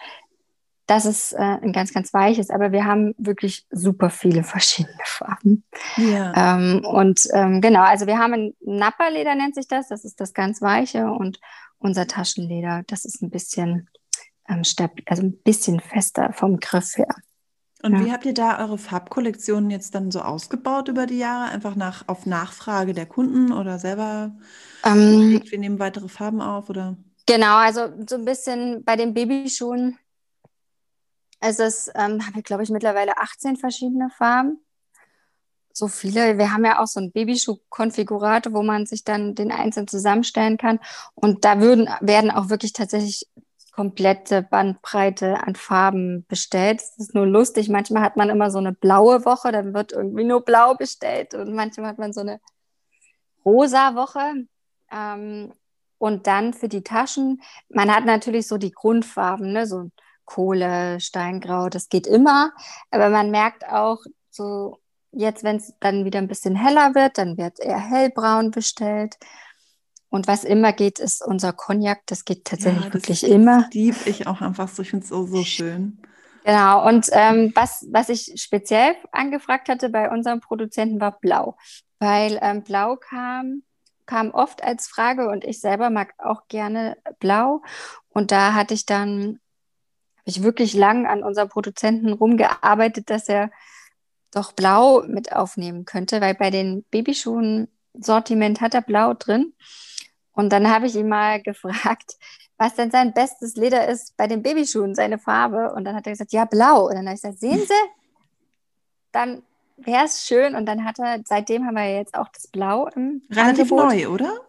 das ist äh, ein ganz, ganz weiches, aber wir haben wirklich super viele verschiedene Farben. Ja. Ähm, und ähm, genau, also wir haben ein Napperleder, nennt sich das, das ist das ganz weiche und unser Taschenleder, das ist ein bisschen ähm, stabil, also ein bisschen fester vom Griff her. Und ja. wie habt ihr da eure Farbkollektionen jetzt dann so ausgebaut über die Jahre? Einfach nach, auf Nachfrage der Kunden oder selber ähm, wir nehmen weitere Farben auf oder? Genau, also so ein bisschen bei den Babyschuhen ist es, ähm, habe ich glaube ich mittlerweile 18 verschiedene Farben so viele. Wir haben ja auch so einen Babyschuh-Konfigurator, wo man sich dann den einzeln zusammenstellen kann. Und da würden, werden auch wirklich tatsächlich komplette Bandbreite an Farben bestellt. Es ist nur lustig. Manchmal hat man immer so eine blaue Woche, dann wird irgendwie nur blau bestellt. Und manchmal hat man so eine rosa Woche. Ähm, und dann für die Taschen, man hat natürlich so die Grundfarben, ne? so Kohle, Steingrau, das geht immer. Aber man merkt auch so Jetzt, wenn es dann wieder ein bisschen heller wird, dann wird eher hellbraun bestellt. Und was immer geht, ist unser Cognac. Das geht tatsächlich ja, das wirklich immer. liebe ich auch einfach so. Ich finde es so, so schön. Genau. Und ähm, was, was ich speziell angefragt hatte bei unserem Produzenten war Blau. Weil ähm, Blau kam, kam oft als Frage und ich selber mag auch gerne Blau. Und da hatte ich dann, habe ich wirklich lang an unserem Produzenten rumgearbeitet, dass er doch Blau mit aufnehmen könnte, weil bei den Babyschuhen Sortiment hat er Blau drin. Und dann habe ich ihn mal gefragt, was denn sein bestes Leder ist bei den Babyschuhen, seine Farbe. Und dann hat er gesagt, ja, blau. Und dann habe ich gesagt, sehen Sie, dann wäre es schön. Und dann hat er, seitdem haben wir jetzt auch das Blau im Relativ Angebot. neu, oder?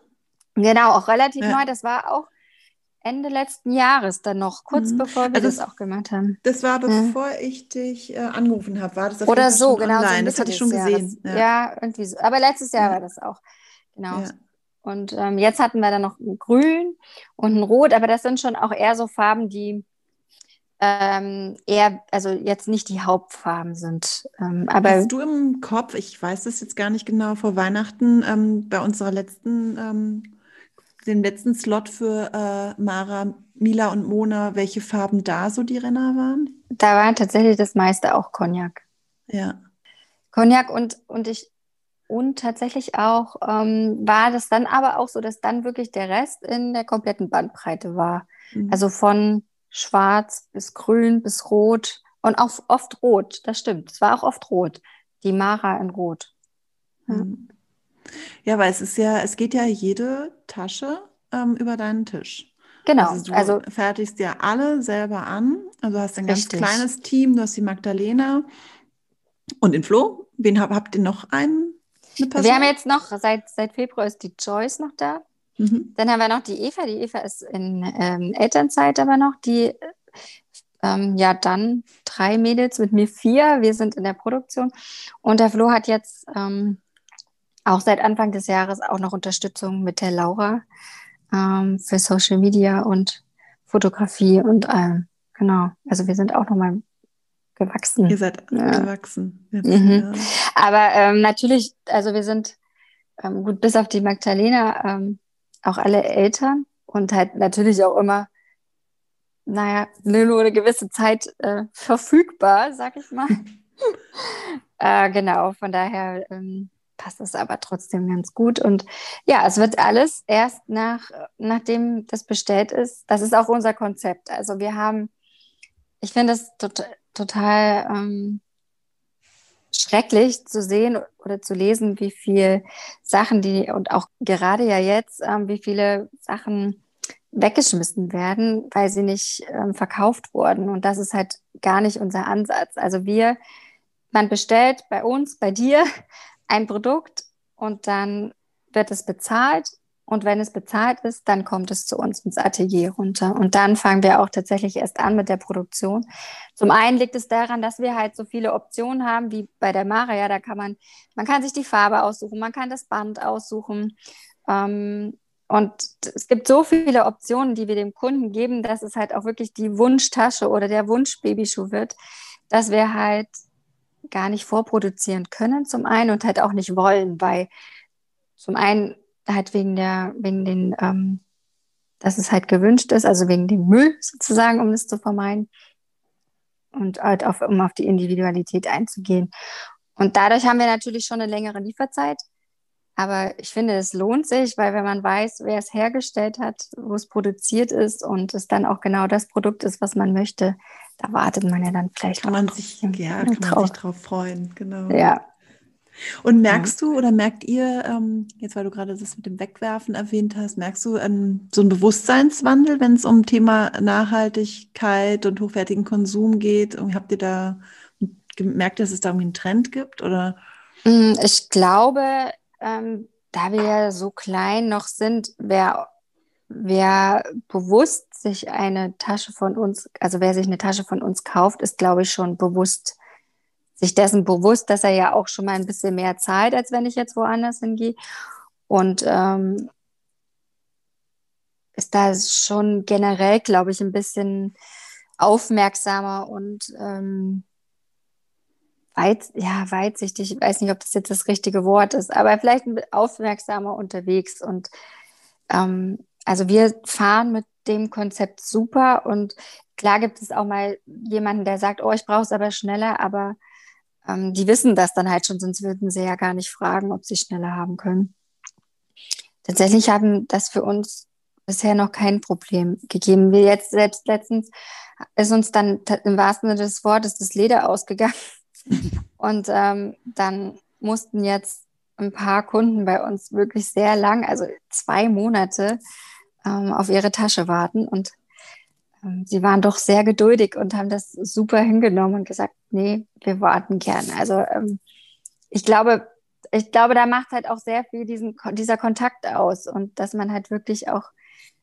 Genau, auch relativ ja. neu. Das war auch Ende letzten Jahres dann noch, kurz mhm. bevor wir also das, das, auch gemacht haben. Das war bevor ja. ich dich äh, angerufen habe, war das Oder so, genau. Online. So das hatte ich schon gesehen. Ja. ja. irgendwie so. Aber letztes Jahr ja. war das auch. Genau. Und ähm, jetzt hatten wir dann noch ein Grün und ein Rot, aber das sind schon auch eher so Farben, die ähm, eher, also jetzt nicht die Hauptfarben sind. Ähm, aber Hast du im Kopf, ich weiß das jetzt gar nicht genau, vor Weihnachten ähm, bei unserer letzten ähm, den letzten Slot für äh, Mara, Mila und Mona, welche Farben da so die Renner waren? Da war tatsächlich das meiste auch Cognac. Ja. Cognac und, und ich und tatsächlich auch ähm, war das dann aber auch so, dass dann wirklich der Rest in der kompletten Bandbreite war. Mhm. Also von schwarz bis grün bis rot und auch oft rot, das stimmt. Es war auch oft rot. Die Mara in rot. Ja. Mhm. Ja, weil es ist ja, es geht ja jede Tasche ähm, über deinen Tisch. Genau. Also du also, fertigst ja alle selber an. Also du hast ein ganz richtig. kleines Team, du hast die Magdalena und den Flo. Wen habt, habt ihr noch einen? Wir haben jetzt noch, seit, seit Februar ist die Joyce noch da. Mhm. Dann haben wir noch die Eva. Die Eva ist in ähm, Elternzeit aber noch. Die, ähm, ja, dann drei Mädels mit mir vier. Wir sind in der Produktion. Und der Flo hat jetzt ähm, auch seit Anfang des Jahres auch noch Unterstützung mit der Laura ähm, für Social Media und Fotografie und ähm, genau. Also wir sind auch nochmal gewachsen. Ihr seid ja. gewachsen. Jetzt, mhm. ja. Aber ähm, natürlich, also wir sind ähm, gut, bis auf die Magdalena ähm, auch alle Eltern und halt natürlich auch immer, naja, nur eine gewisse Zeit äh, verfügbar, sag ich mal. äh, genau, von daher ähm, passt es aber trotzdem ganz gut. Und ja, es wird alles erst nach, nachdem das bestellt ist. Das ist auch unser Konzept. Also wir haben, ich finde es tot, total ähm, schrecklich zu sehen oder zu lesen, wie viel Sachen, die und auch gerade ja jetzt, ähm, wie viele Sachen weggeschmissen werden, weil sie nicht ähm, verkauft wurden. Und das ist halt gar nicht unser Ansatz. Also wir, man bestellt bei uns, bei dir ein Produkt und dann wird es bezahlt. Und wenn es bezahlt ist, dann kommt es zu uns ins Atelier runter. Und dann fangen wir auch tatsächlich erst an mit der Produktion. Zum einen liegt es daran, dass wir halt so viele Optionen haben, wie bei der Maria. Da kann man, man kann sich die Farbe aussuchen, man kann das Band aussuchen. Ähm, und es gibt so viele Optionen, die wir dem Kunden geben, dass es halt auch wirklich die Wunschtasche oder der Wunschbabyschuh wird, dass wir halt gar nicht vorproduzieren können, zum einen und halt auch nicht wollen, weil zum einen halt wegen der, wegen den, ähm, dass es halt gewünscht ist, also wegen dem Müll sozusagen, um das zu vermeiden und halt auf, um auf die Individualität einzugehen. Und dadurch haben wir natürlich schon eine längere Lieferzeit. Aber ich finde, es lohnt sich, weil wenn man weiß, wer es hergestellt hat, wo es produziert ist und es dann auch genau das Produkt ist, was man möchte, da wartet man ja dann vielleicht. Kann man sich, ja, kann man sich drauf freuen, genau. Ja. Und merkst du oder merkt ihr, ähm, jetzt weil du gerade das mit dem Wegwerfen erwähnt hast, merkst du ähm, so einen Bewusstseinswandel, wenn es um Thema Nachhaltigkeit und hochwertigen Konsum geht? Und habt ihr da gemerkt, dass es da irgendwie einen Trend gibt? Oder? Mm, ich glaube, ähm, da wir so klein noch sind, wer, wer bewusst sich eine Tasche von uns, also wer sich eine Tasche von uns kauft, ist, glaube ich, schon bewusst, sich dessen bewusst, dass er ja auch schon mal ein bisschen mehr zahlt, als wenn ich jetzt woanders hingehe. Und ähm, ist da schon generell, glaube ich, ein bisschen aufmerksamer und ähm, weit, ja, weitsichtig, ich weiß nicht, ob das jetzt das richtige Wort ist, aber vielleicht aufmerksamer unterwegs. Und ähm, also wir fahren mit dem Konzept super und klar gibt es auch mal jemanden, der sagt, oh, ich brauche es aber schneller, aber ähm, die wissen das dann halt schon, sonst würden sie ja gar nicht fragen, ob sie schneller haben können. Tatsächlich haben das für uns bisher noch kein Problem gegeben. Wir jetzt selbst letztens ist uns dann im wahrsten Sinne des Wortes das Leder ausgegangen. Und ähm, dann mussten jetzt ein paar Kunden bei uns wirklich sehr lang, also zwei Monate, ähm, auf ihre Tasche warten. Und ähm, sie waren doch sehr geduldig und haben das super hingenommen und gesagt, nee, wir warten gerne. Also ähm, ich glaube, ich glaube, da macht halt auch sehr viel diesen, dieser Kontakt aus und dass man halt wirklich auch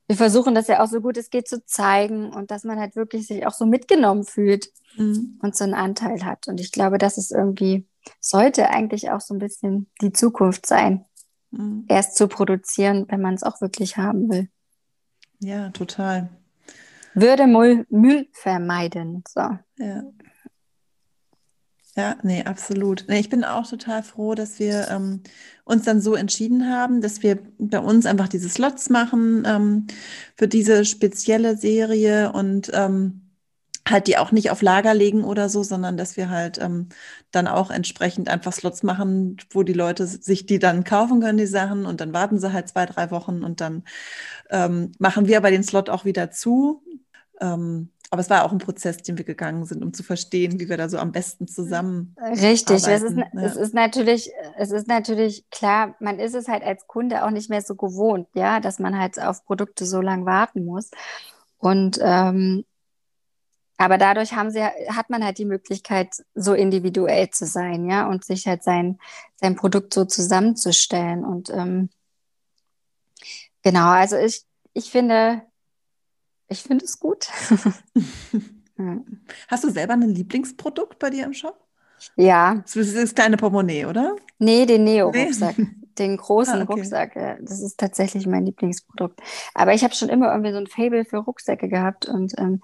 wir versuchen das ja auch so gut es geht zu zeigen und dass man halt wirklich sich auch so mitgenommen fühlt mhm. und so einen Anteil hat. Und ich glaube, das ist irgendwie, sollte eigentlich auch so ein bisschen die Zukunft sein, mhm. erst zu produzieren, wenn man es auch wirklich haben will. Ja, total. Würde Müll, Müll vermeiden. So. Ja. Ja, nee, absolut. Nee, ich bin auch total froh, dass wir ähm, uns dann so entschieden haben, dass wir bei uns einfach diese Slots machen ähm, für diese spezielle Serie und ähm, halt die auch nicht auf Lager legen oder so, sondern dass wir halt ähm, dann auch entsprechend einfach Slots machen, wo die Leute sich die dann kaufen können, die Sachen, und dann warten sie halt zwei, drei Wochen und dann ähm, machen wir aber den Slot auch wieder zu. Ähm, aber es war auch ein Prozess, den wir gegangen sind, um zu verstehen, wie wir da so am besten zusammen. Richtig, es ist, ja. es ist natürlich, es ist natürlich klar, man ist es halt als Kunde auch nicht mehr so gewohnt, ja, dass man halt auf Produkte so lange warten muss. Und ähm, aber dadurch haben sie, hat man halt die Möglichkeit, so individuell zu sein, ja, und sich halt sein, sein Produkt so zusammenzustellen. Und ähm, genau, also ich, ich finde, ich finde es gut. Hast du selber ein Lieblingsprodukt bei dir im Shop? Ja. Das ist das kleine Portemonnaie, oder? Nee, den Neo-Rucksack. Nee. Den großen ah, okay. Rucksack. Das ist tatsächlich mein Lieblingsprodukt. Aber ich habe schon immer irgendwie so ein Fable für Rucksäcke gehabt. Und ähm,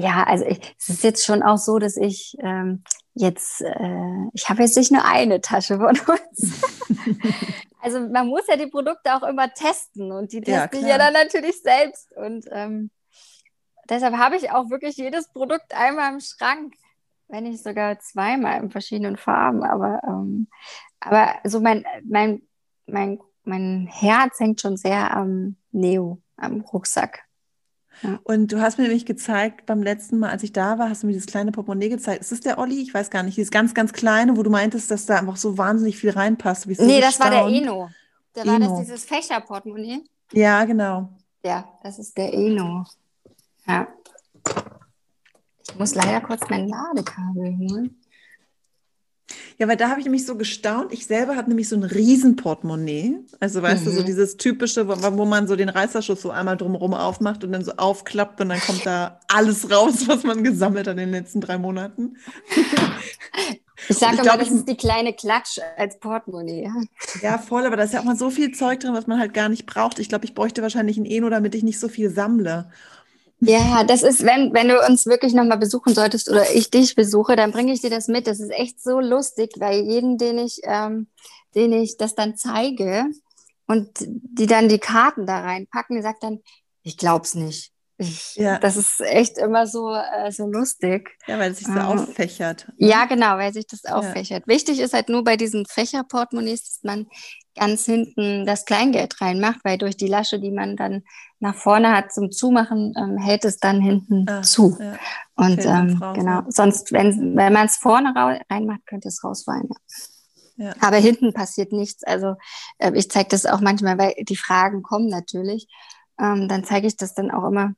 ja, also ich, es ist jetzt schon auch so, dass ich ähm, jetzt, äh, ich habe jetzt nicht nur eine Tasche von uns. also man muss ja die Produkte auch immer testen und die teste ja, ich ja dann natürlich selbst. Und ähm, deshalb habe ich auch wirklich jedes Produkt einmal im Schrank, wenn nicht sogar zweimal in verschiedenen Farben. Aber, ähm, aber so mein, mein, mein, mein Herz hängt schon sehr am Neo, am Rucksack. Und du hast mir nämlich gezeigt, beim letzten Mal, als ich da war, hast du mir dieses kleine Portemonnaie gezeigt. Ist das der Olli? Ich weiß gar nicht. Dieses ganz, ganz kleine, wo du meintest, dass da einfach so wahnsinnig viel reinpasst. So nee, das war der Eno. Da war das dieses Fächerportemonnaie. Ja, genau. Ja, das ist der Eno. Ja. Ich muss leider kurz mein Ladekabel holen. Ja, weil da habe ich nämlich so gestaunt. Ich selber habe nämlich so ein Riesenportemonnaie. Also weißt mhm. du, so mhm. dieses typische, wo, wo, man so den Reißerschuss so einmal drumherum aufmacht und dann so aufklappt und dann kommt da alles raus, was man gesammelt hat in den letzten drei Monaten. Ich sage immer, das ist die kleine Klatsch als Portemonnaie. Ja. ja, voll, aber da ist ja auch mal so viel Zeug drin, was man halt gar nicht braucht. Ich glaube, ich bräuchte wahrscheinlich ein Eno, damit ich nicht so viel sammle. Ja, das ist, wenn, wenn du uns wirklich nochmal besuchen solltest oder ich dich besuche, dann bringe ich dir das mit. Das ist echt so lustig, weil jeden, den ich, ähm, den ich das dann zeige und die dann die Karten da reinpacken, die sagt dann, ich glaub's nicht. Ich, ja. Das ist echt immer so, äh, so lustig. Ja, weil es sich so ähm, auffächert. Ne? Ja, genau, weil sich das auffächert. Ja. Wichtig ist halt nur bei diesen Fächerportemonnaies, dass man ganz hinten das Kleingeld reinmacht, weil durch die Lasche, die man dann nach vorne hat zum Zumachen, ähm, hält es dann hinten ah, zu. Ja. Und ähm, genau, sonst, wenn, wenn man es vorne reinmacht, könnte es rausfallen. Ja. Ja. Aber hinten passiert nichts. Also äh, ich zeige das auch manchmal, weil die Fragen kommen natürlich. Ähm, dann zeige ich das dann auch immer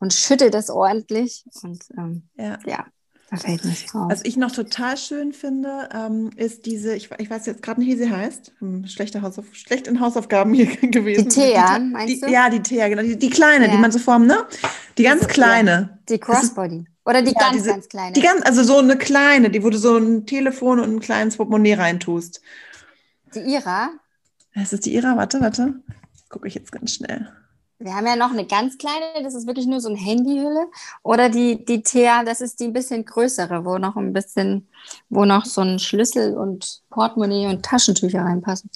und schüttel das ordentlich. Und ähm, ja. ja. Da fällt nichts. Was ich noch total schön finde, ähm, ist diese, ich, ich weiß jetzt gerade nicht, wie sie heißt, hm, schlechte Hausauf schlecht in Hausaufgaben hier gewesen. Die Thea, meinst die, du? Ja, die Thea, genau. Die, die kleine, ja. die man so formt, ne? Die ganz also, kleine. Die Crossbody. Oder die ja, ganz, diese, ganz kleine. Die ganz, also so eine kleine, die, wo du so ein Telefon und ein kleines Portemonnaie reintust. Die Ira? Das ist die Ira, warte, warte. Gucke ich jetzt ganz schnell. Wir haben ja noch eine ganz kleine, das ist wirklich nur so eine Handyhülle. Oder die, die Thea, das ist die ein bisschen größere, wo noch ein bisschen, wo noch so ein Schlüssel und Portemonnaie und Taschentücher reinpassen.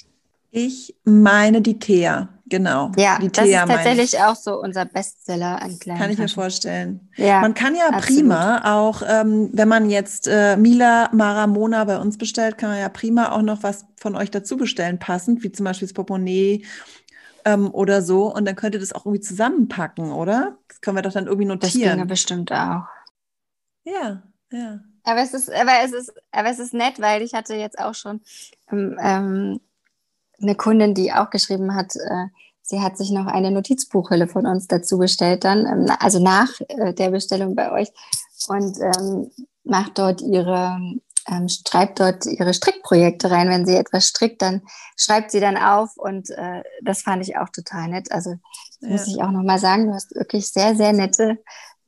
Ich meine die Thea, genau. Ja, die das Thea ist tatsächlich auch so unser Bestseller an kleinen Kann ich mir vorstellen. Ja, man kann ja absolut. prima auch, ähm, wenn man jetzt äh, Mila Maramona bei uns bestellt, kann man ja prima auch noch was von euch dazu bestellen, passend, wie zum Beispiel das Portemonnaie ähm, oder so. Und dann könnt ihr das auch irgendwie zusammenpacken, oder? Das können wir doch dann irgendwie notieren. Das ginge bestimmt auch. Ja, ja. Aber es ist, aber es ist, aber es ist nett, weil ich hatte jetzt auch schon ähm, ähm, eine Kundin, die auch geschrieben hat, äh, sie hat sich noch eine Notizbuchhülle von uns dazu bestellt, dann, ähm, also nach äh, der Bestellung bei euch und ähm, macht dort ihre ähm, schreibt dort ihre Strickprojekte rein. Wenn sie etwas strickt, dann schreibt sie dann auf und äh, das fand ich auch total nett. Also ja. muss ich auch nochmal sagen, du hast wirklich sehr, sehr nette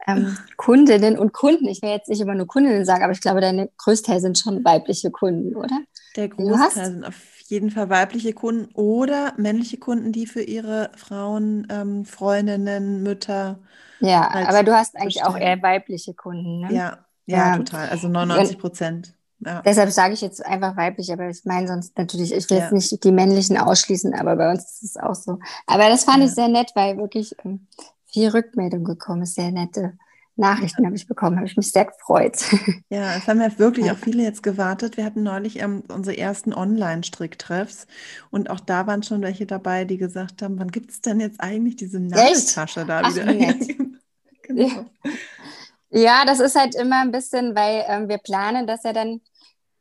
ähm, Kundinnen und Kunden. Ich will jetzt nicht immer nur Kundinnen sagen, aber ich glaube, deine Größteil sind schon weibliche Kunden, oder? Der Großteil sind auf jeden Fall weibliche Kunden oder männliche Kunden, die für ihre Frauen, ähm, Freundinnen, Mütter. Ja, halt aber du hast eigentlich bestellen. auch eher weibliche Kunden, ne? Ja, ja, ja, total. Also 99 Prozent. Ja. Deshalb sage ich jetzt einfach weiblich, aber ich meine sonst natürlich, ich will ja. jetzt nicht die männlichen ausschließen, aber bei uns ist es auch so. Aber das fand ja. ich sehr nett, weil wirklich ähm, viel Rückmeldung gekommen ist, sehr nette Nachrichten habe ich bekommen, habe ich mich sehr gefreut. Ja, es haben ja wirklich auch viele jetzt gewartet. Wir hatten neulich ähm, unsere ersten Online-Stricktreffs und auch da waren schon welche dabei, die gesagt haben, wann gibt es denn jetzt eigentlich diese Nadeltasche da Ach, wieder? genau. Ja, das ist halt immer ein bisschen, weil ähm, wir planen das ja dann.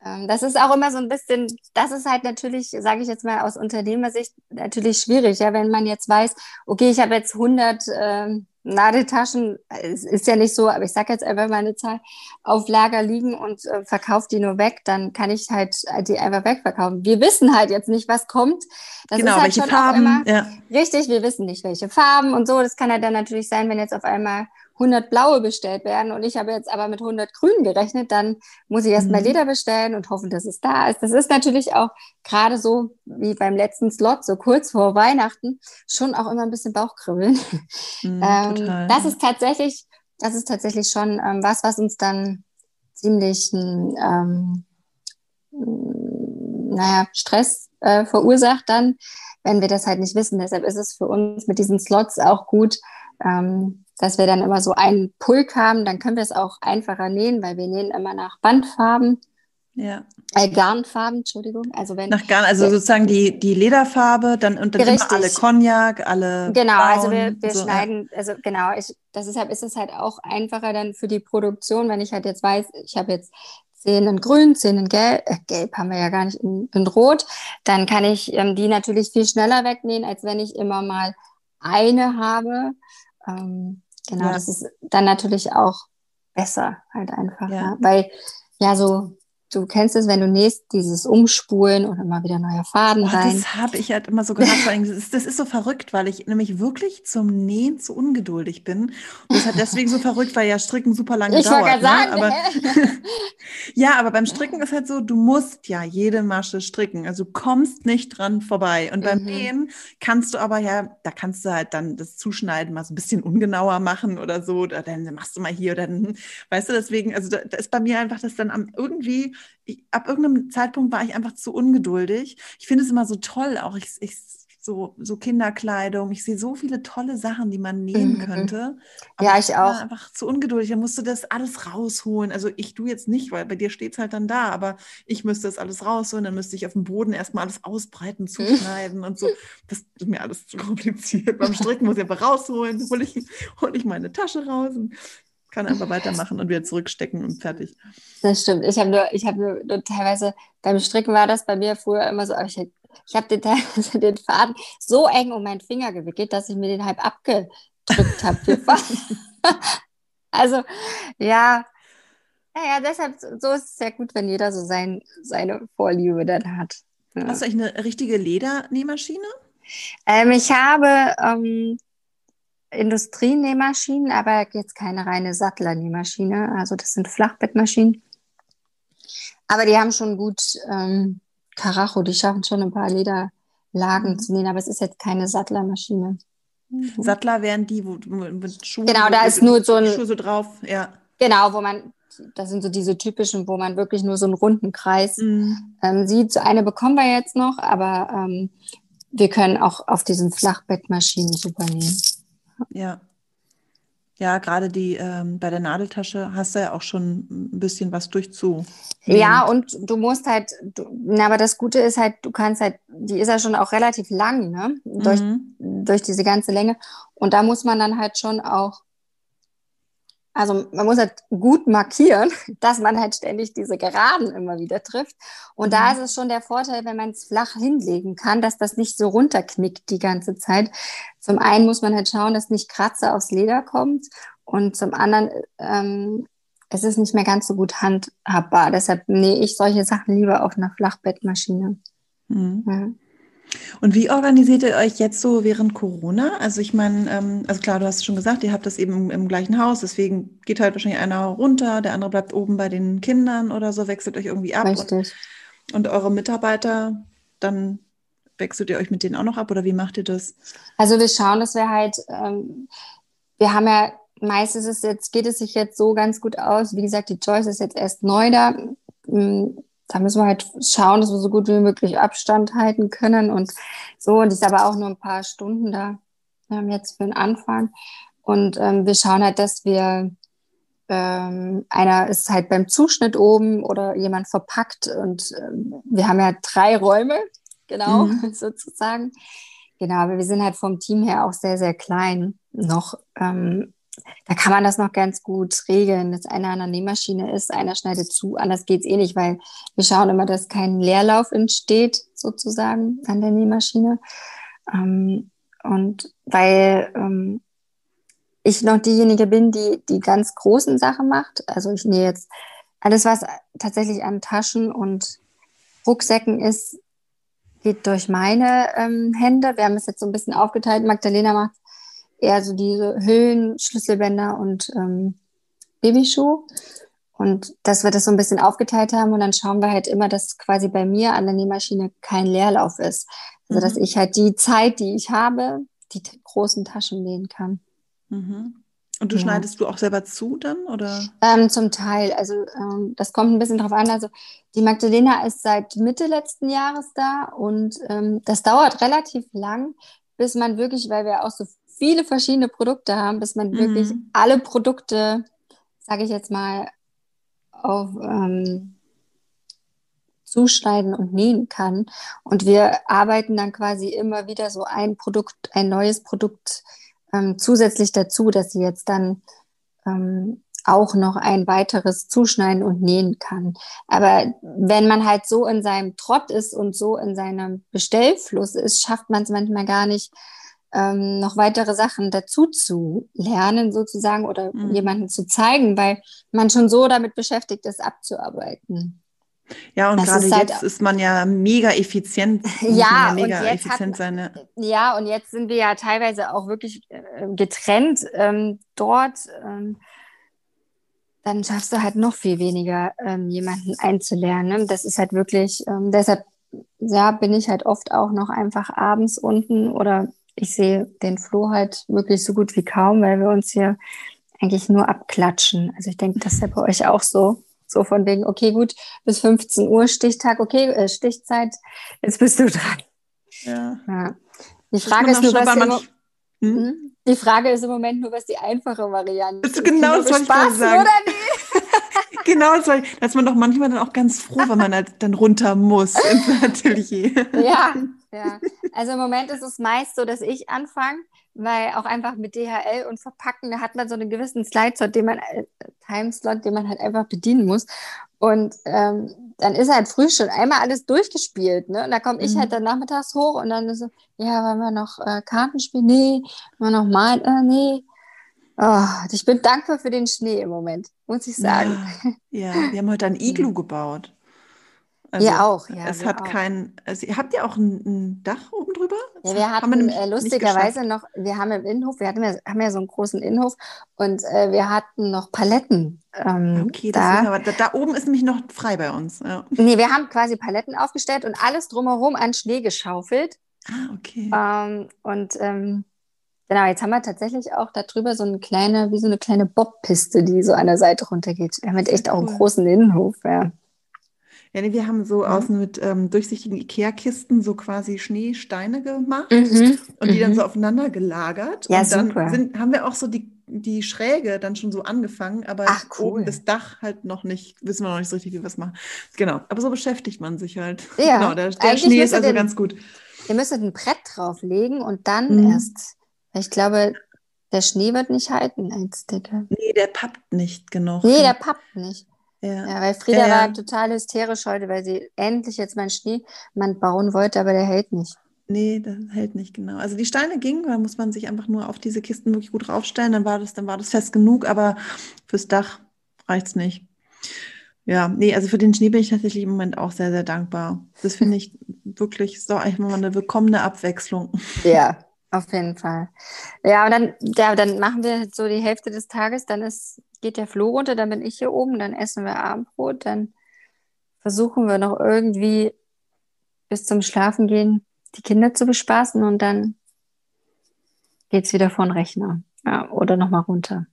Ähm, das ist auch immer so ein bisschen, das ist halt natürlich, sage ich jetzt mal aus Unternehmersicht, natürlich schwierig, ja, wenn man jetzt weiß, okay, ich habe jetzt 100 ähm, Nadeltaschen, es ist ja nicht so, aber ich sage jetzt einfach mal eine Zahl, auf Lager liegen und äh, verkaufe die nur weg, dann kann ich halt die einfach wegverkaufen. Wir wissen halt jetzt nicht, was kommt. Das genau, ist halt welche Farben. Immer, ja. Richtig, wir wissen nicht, welche Farben und so. Das kann ja dann natürlich sein, wenn jetzt auf einmal 100 blaue bestellt werden und ich habe jetzt aber mit 100 grünen gerechnet, dann muss ich erstmal mhm. Leder bestellen und hoffen, dass es da ist. Das ist natürlich auch gerade so wie beim letzten Slot, so kurz vor Weihnachten, schon auch immer ein bisschen Bauchkribbeln. Mhm, ähm, das ist tatsächlich das ist tatsächlich schon ähm, was, was uns dann ziemlich ähm, naja, Stress äh, verursacht dann, wenn wir das halt nicht wissen. Deshalb ist es für uns mit diesen Slots auch gut, ähm, dass wir dann immer so einen Pulk haben. Dann können wir es auch einfacher nähen, weil wir nähen immer nach Bandfarben. Ja. Äh, Garnfarben, Entschuldigung. Also wenn nach Garn, also ja. sozusagen die, die Lederfarbe, dann und dann immer alle Cognac, alle. Genau, Braun, also wir, wir so, schneiden, also genau, ich, deshalb ist es halt auch einfacher dann für die Produktion, wenn ich halt jetzt weiß, ich habe jetzt zehn in grün, zehn in gelb, äh, gelb haben wir ja gar nicht, in, in rot, dann kann ich ähm, die natürlich viel schneller wegnehmen, als wenn ich immer mal eine habe. Ähm, genau, ja. das ist dann natürlich auch besser halt einfach, ja. Ja. weil ja so du kennst es, wenn du nähst, dieses Umspulen und immer wieder neue Faden oh, rein. Das habe ich halt immer so gehört. das, ist, das ist so verrückt, weil ich nämlich wirklich zum Nähen zu ungeduldig bin. Und das ist halt deswegen so verrückt, weil ja Stricken super lange ich dauert. Ne? Sagen, aber, ja, aber beim Stricken ist halt so, du musst ja jede Masche stricken. Also du kommst nicht dran vorbei. Und beim mhm. Nähen kannst du aber ja, da kannst du halt dann das Zuschneiden mal so ein bisschen ungenauer machen oder so. Oder dann machst du mal hier oder dann, weißt du, deswegen, also da, da ist bei mir einfach das dann am irgendwie ich, ab irgendeinem Zeitpunkt war ich einfach zu ungeduldig. Ich finde es immer so toll, auch ich, ich so, so Kinderkleidung. Ich sehe so viele tolle Sachen, die man nähen mhm. könnte. ja, ich, ich auch. einfach zu ungeduldig. Da musst du das alles rausholen. Also ich du jetzt nicht, weil bei dir steht es halt dann da, aber ich müsste das alles rausholen. Dann müsste ich auf dem Boden erstmal alles ausbreiten, zuschneiden und so. Das ist mir alles zu kompliziert. Beim Stricken muss ich einfach rausholen, hole ich, hol ich meine Tasche raus und kann einfach weitermachen und wieder zurückstecken und fertig. Das stimmt. Ich habe nur, ich habe nur, nur, teilweise beim Stricken war das bei mir früher immer so, ich, ich habe den, den Faden so eng um meinen Finger gewickelt, dass ich mir den halb abgedrückt habe. also ja, naja, deshalb so ist es sehr gut, wenn jeder so sein, seine Vorliebe dann hat. Ja. Hast du eigentlich eine richtige Ledernähmaschine? Ähm, ich habe ähm, Industrienähmaschinen, aber jetzt keine reine Sattlernähmaschine. Also das sind Flachbettmaschinen. Aber die haben schon gut ähm, Karacho, die schaffen schon ein paar Lederlagen mhm. zu nähen, aber es ist jetzt keine Sattlermaschine. Mhm. Sattler wären die, wo, mit Schuhen. Genau, da ist nur so ein. Schuhe so drauf, ja. Genau, wo man, das sind so diese typischen, wo man wirklich nur so einen runden Kreis mhm. ähm, sieht. So eine bekommen wir jetzt noch, aber ähm, wir können auch auf diesen Flachbettmaschinen super nähen. Ja. Ja, gerade die ähm, bei der Nadeltasche hast du ja auch schon ein bisschen was durchzu. Ja, und du musst halt, du, na, aber das Gute ist halt, du kannst halt, die ist ja schon auch relativ lang, ne? Durch, mhm. durch diese ganze Länge. Und da muss man dann halt schon auch also man muss halt gut markieren, dass man halt ständig diese Geraden immer wieder trifft. Und mhm. da ist es schon der Vorteil, wenn man es flach hinlegen kann, dass das nicht so runterknickt die ganze Zeit. Zum einen muss man halt schauen, dass nicht Kratzer aufs Leder kommt. Und zum anderen ähm, es ist nicht mehr ganz so gut handhabbar. Deshalb nähe ich solche Sachen lieber auf einer Flachbettmaschine. Mhm. Ja. Und wie organisiert ihr euch jetzt so während Corona? Also ich meine, ähm, also klar, du hast schon gesagt, ihr habt das eben im, im, gleichen Haus, deswegen geht halt wahrscheinlich einer runter, der andere bleibt oben bei den Kindern oder so, wechselt euch irgendwie ab. Richtig. Und, und eure Mitarbeiter, dann wechselt ihr euch mit denen auch noch ab oder wie macht ihr das? Also wir schauen, dass wir halt, ähm, wir haben ja, meistens ist es jetzt, geht es sich jetzt so ganz gut aus. Wie gesagt, die Joyce ist jetzt erst neu da da müssen wir halt schauen, dass wir so gut wie möglich Abstand halten können und so. Und ist aber auch nur ein paar Stunden da ähm, jetzt für den Anfang. Und ähm, wir schauen halt, dass wir ähm, einer ist halt beim Zuschnitt oben oder jemand verpackt und ähm, wir haben ja drei Räume, genau, mhm. sozusagen. Genau, aber wir sind halt vom Team her auch sehr, sehr klein noch. Ähm, da kann man das noch ganz gut regeln, dass einer an der Nähmaschine ist, einer schneidet zu, anders geht es eh nicht, weil wir schauen immer, dass kein Leerlauf entsteht, sozusagen, an der Nähmaschine. Ähm, und weil ähm, ich noch diejenige bin, die die ganz großen Sachen macht, also ich nähe jetzt alles, was tatsächlich an Taschen und Rucksäcken ist, geht durch meine ähm, Hände. Wir haben es jetzt so ein bisschen aufgeteilt. Magdalena macht eher so diese Hüllen, Schlüsselbänder und ähm, Babyschuh. Und dass wir das so ein bisschen aufgeteilt haben und dann schauen wir halt immer, dass quasi bei mir an der Nähmaschine kein Leerlauf ist. Also mhm. dass ich halt die Zeit, die ich habe, die großen Taschen nähen kann. Mhm. Und du ja. schneidest du auch selber zu dann oder? Ähm, zum Teil. Also ähm, das kommt ein bisschen drauf an. Also die Magdalena ist seit Mitte letzten Jahres da und ähm, das dauert relativ lang, bis man wirklich, weil wir auch so viele verschiedene Produkte haben, bis man mhm. wirklich alle Produkte, sage ich jetzt mal, auf ähm, zuschneiden und nähen kann. Und wir arbeiten dann quasi immer wieder so ein Produkt, ein neues Produkt ähm, zusätzlich dazu, dass sie jetzt dann ähm, auch noch ein weiteres zuschneiden und nähen kann. Aber wenn man halt so in seinem Trott ist und so in seinem Bestellfluss ist, schafft man es manchmal gar nicht, ähm, noch weitere Sachen dazu zu lernen sozusagen oder mhm. jemanden zu zeigen, weil man schon so damit beschäftigt ist, abzuarbeiten. Ja, und das gerade ist halt, jetzt ist man ja mega effizient. Ja, ja mega und jetzt effizient hat, sein. Ja, und jetzt sind wir ja teilweise auch wirklich äh, getrennt ähm, dort. Ähm, dann schaffst du halt noch viel weniger, ähm, jemanden einzulernen. Ne? Das ist halt wirklich, ähm, deshalb ja, bin ich halt oft auch noch einfach abends unten oder ich sehe den Flo halt wirklich so gut wie kaum, weil wir uns hier eigentlich nur abklatschen. Also ich denke, das ist ja bei euch auch so. So von wegen, okay, gut, bis 15 Uhr Stichtag, okay, äh, Stichzeit, jetzt bist du dran. Ja. ja. Die Frage ist nur, was im, hm? hm? Die Frage ist im Moment nur, was die einfache Variante ist. Genau das wollte ich sagen. Oder nicht? Genau, das war, ist man doch manchmal dann auch ganz froh, wenn man halt dann runter muss ins Atelier. ja, ja. Also im Moment ist es meist so, dass ich anfange weil auch einfach mit DHL und Verpacken, da hat man so einen gewissen Slide-Slot, den man, äh, Timeslot, den man halt einfach bedienen muss. Und ähm, dann ist halt früh schon einmal alles durchgespielt, ne? Und da komme ich mhm. halt dann nachmittags hoch und dann ist so, ja, wollen wir noch äh, Karten spielen? Nee, wollen wir noch malen? Äh, nee. Oh, ich bin dankbar für den Schnee im Moment, muss ich sagen. Ja, ja. wir haben heute ein Iglu gebaut. Also wir auch, ja. Es hat auch. kein, also habt ihr auch ein, ein, Dach oben drüber? Ja, wir hatten haben wir äh, lustigerweise noch, wir haben im Innenhof, wir hatten ja, haben ja so einen großen Innenhof und äh, wir hatten noch Paletten. Ähm, okay, da. Aber, da, da, oben ist nämlich noch frei bei uns. Ja. Nee, wir haben quasi Paletten aufgestellt und alles drumherum an Schnee geschaufelt. Ah, okay. Ähm, und ähm, Genau, jetzt haben wir tatsächlich auch darüber so eine kleine, wie so eine kleine Bobpiste, die so an der Seite runtergeht. Wir haben halt echt auch einen großen Innenhof, ja. Ja, nee, wir haben so mhm. außen mit ähm, durchsichtigen Ikea-Kisten so quasi Schneesteine gemacht mhm. und die mhm. dann so aufeinander gelagert. Ja, und dann super. Sind, haben wir auch so die, die Schräge dann schon so angefangen, aber Ach, cool. oben das Dach halt noch nicht, wissen wir noch nicht so richtig, wie wir es machen. Genau, aber so beschäftigt man sich halt. Ja, genau, der, der Schnee ist also den, ganz gut. Ihr müsstet ein Brett drauflegen und dann mhm. erst, ich glaube, der Schnee wird nicht halten als Decke. Nee, der pappt nicht genug. Nee, der pappt nicht. Ja. ja, weil Frieda ja, ja. war total hysterisch heute, weil sie endlich jetzt meinen Schneemann bauen wollte, aber der hält nicht. Nee, der hält nicht genau. Also die Steine gingen, da muss man sich einfach nur auf diese Kisten wirklich gut draufstellen, dann war das, dann war das fest genug, aber fürs Dach reicht es nicht. Ja, nee, also für den Schnee bin ich tatsächlich im Moment auch sehr, sehr dankbar. Das finde ich wirklich so eigentlich mal eine willkommene Abwechslung. Ja, auf jeden Fall. Ja, und dann, ja, dann machen wir so die Hälfte des Tages, dann ist geht der Floh runter, dann bin ich hier oben, dann essen wir Abendbrot, dann versuchen wir noch irgendwie bis zum Schlafengehen die Kinder zu bespaßen und dann geht es wieder vor den Rechner ja, oder nochmal runter.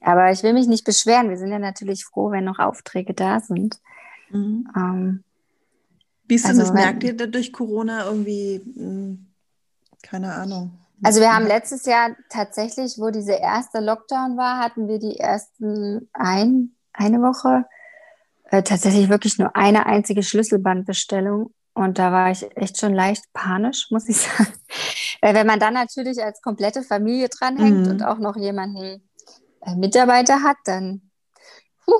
Aber ich will mich nicht beschweren. Wir sind ja natürlich froh, wenn noch Aufträge da sind. Mhm. Ähm, Wie ist denn also, das? Merkt ihr durch Corona irgendwie, hm, keine Ahnung, also wir haben letztes Jahr tatsächlich, wo diese erste Lockdown war, hatten wir die ersten ein, eine Woche äh, tatsächlich wirklich nur eine einzige Schlüsselbandbestellung. Und da war ich echt schon leicht panisch, muss ich sagen. Weil wenn man dann natürlich als komplette Familie dranhängt mhm. und auch noch jemanden äh, Mitarbeiter hat, dann puh,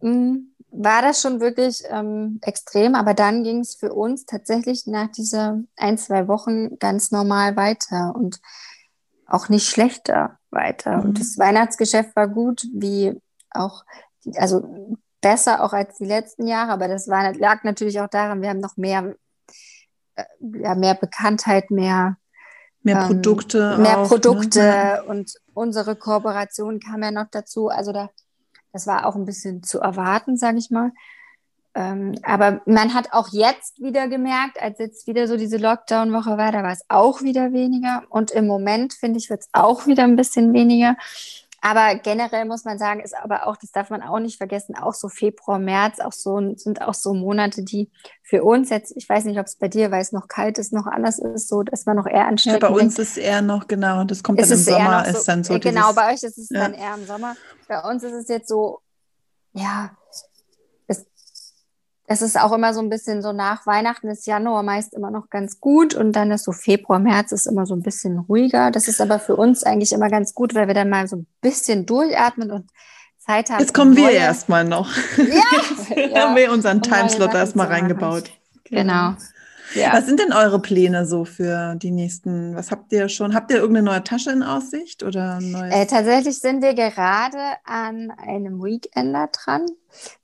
mh, mm, war das schon wirklich ähm, extrem, aber dann ging es für uns tatsächlich nach dieser ein, zwei Wochen ganz normal weiter und auch nicht schlechter weiter. Mhm. Und das Weihnachtsgeschäft war gut, wie auch, also besser auch als die letzten Jahre, aber das war, lag natürlich auch daran, wir haben noch mehr, äh, ja, mehr Bekanntheit, mehr Mehr ähm, Produkte. Mehr auch, ne? Produkte ne? und unsere Kooperation kam ja noch dazu. Also da das war auch ein bisschen zu erwarten, sage ich mal. Ähm, aber man hat auch jetzt wieder gemerkt, als jetzt wieder so diese Lockdown-Woche war, da war es auch wieder weniger. Und im Moment, finde ich, wird es auch wieder ein bisschen weniger. aber generell muss man sagen, ist aber auch, das darf man auch nicht vergessen, auch so Februar, März, auch so sind auch so Monate, die für uns jetzt, ich weiß nicht, ob es bei dir, weil es noch kalt ist, noch anders ist, so, dass man noch eher anstrengend. Ja, bei uns ist eher noch, genau, das kommt dann im Sommer, so, ist dann so. Genau, bei euch ist es ja. dann eher im Sommer. Bei uns ist es jetzt so, ja, es ist auch immer so ein bisschen so nach Weihnachten ist Januar meist immer noch ganz gut und dann ist so Februar, März ist immer so ein bisschen ruhiger. Das ist aber für uns eigentlich immer ganz gut, weil wir dann mal so ein bisschen durchatmen und Zeit haben. Jetzt kommen wir erstmal noch. Ja, ja. haben wir unseren Timeslot erstmal reingebaut. Genau. Ja. Was sind denn eure Pläne so für die nächsten? Was habt ihr schon? Habt ihr irgendeine neue Tasche in Aussicht oder äh, tatsächlich sind wir gerade an einem Weekender dran.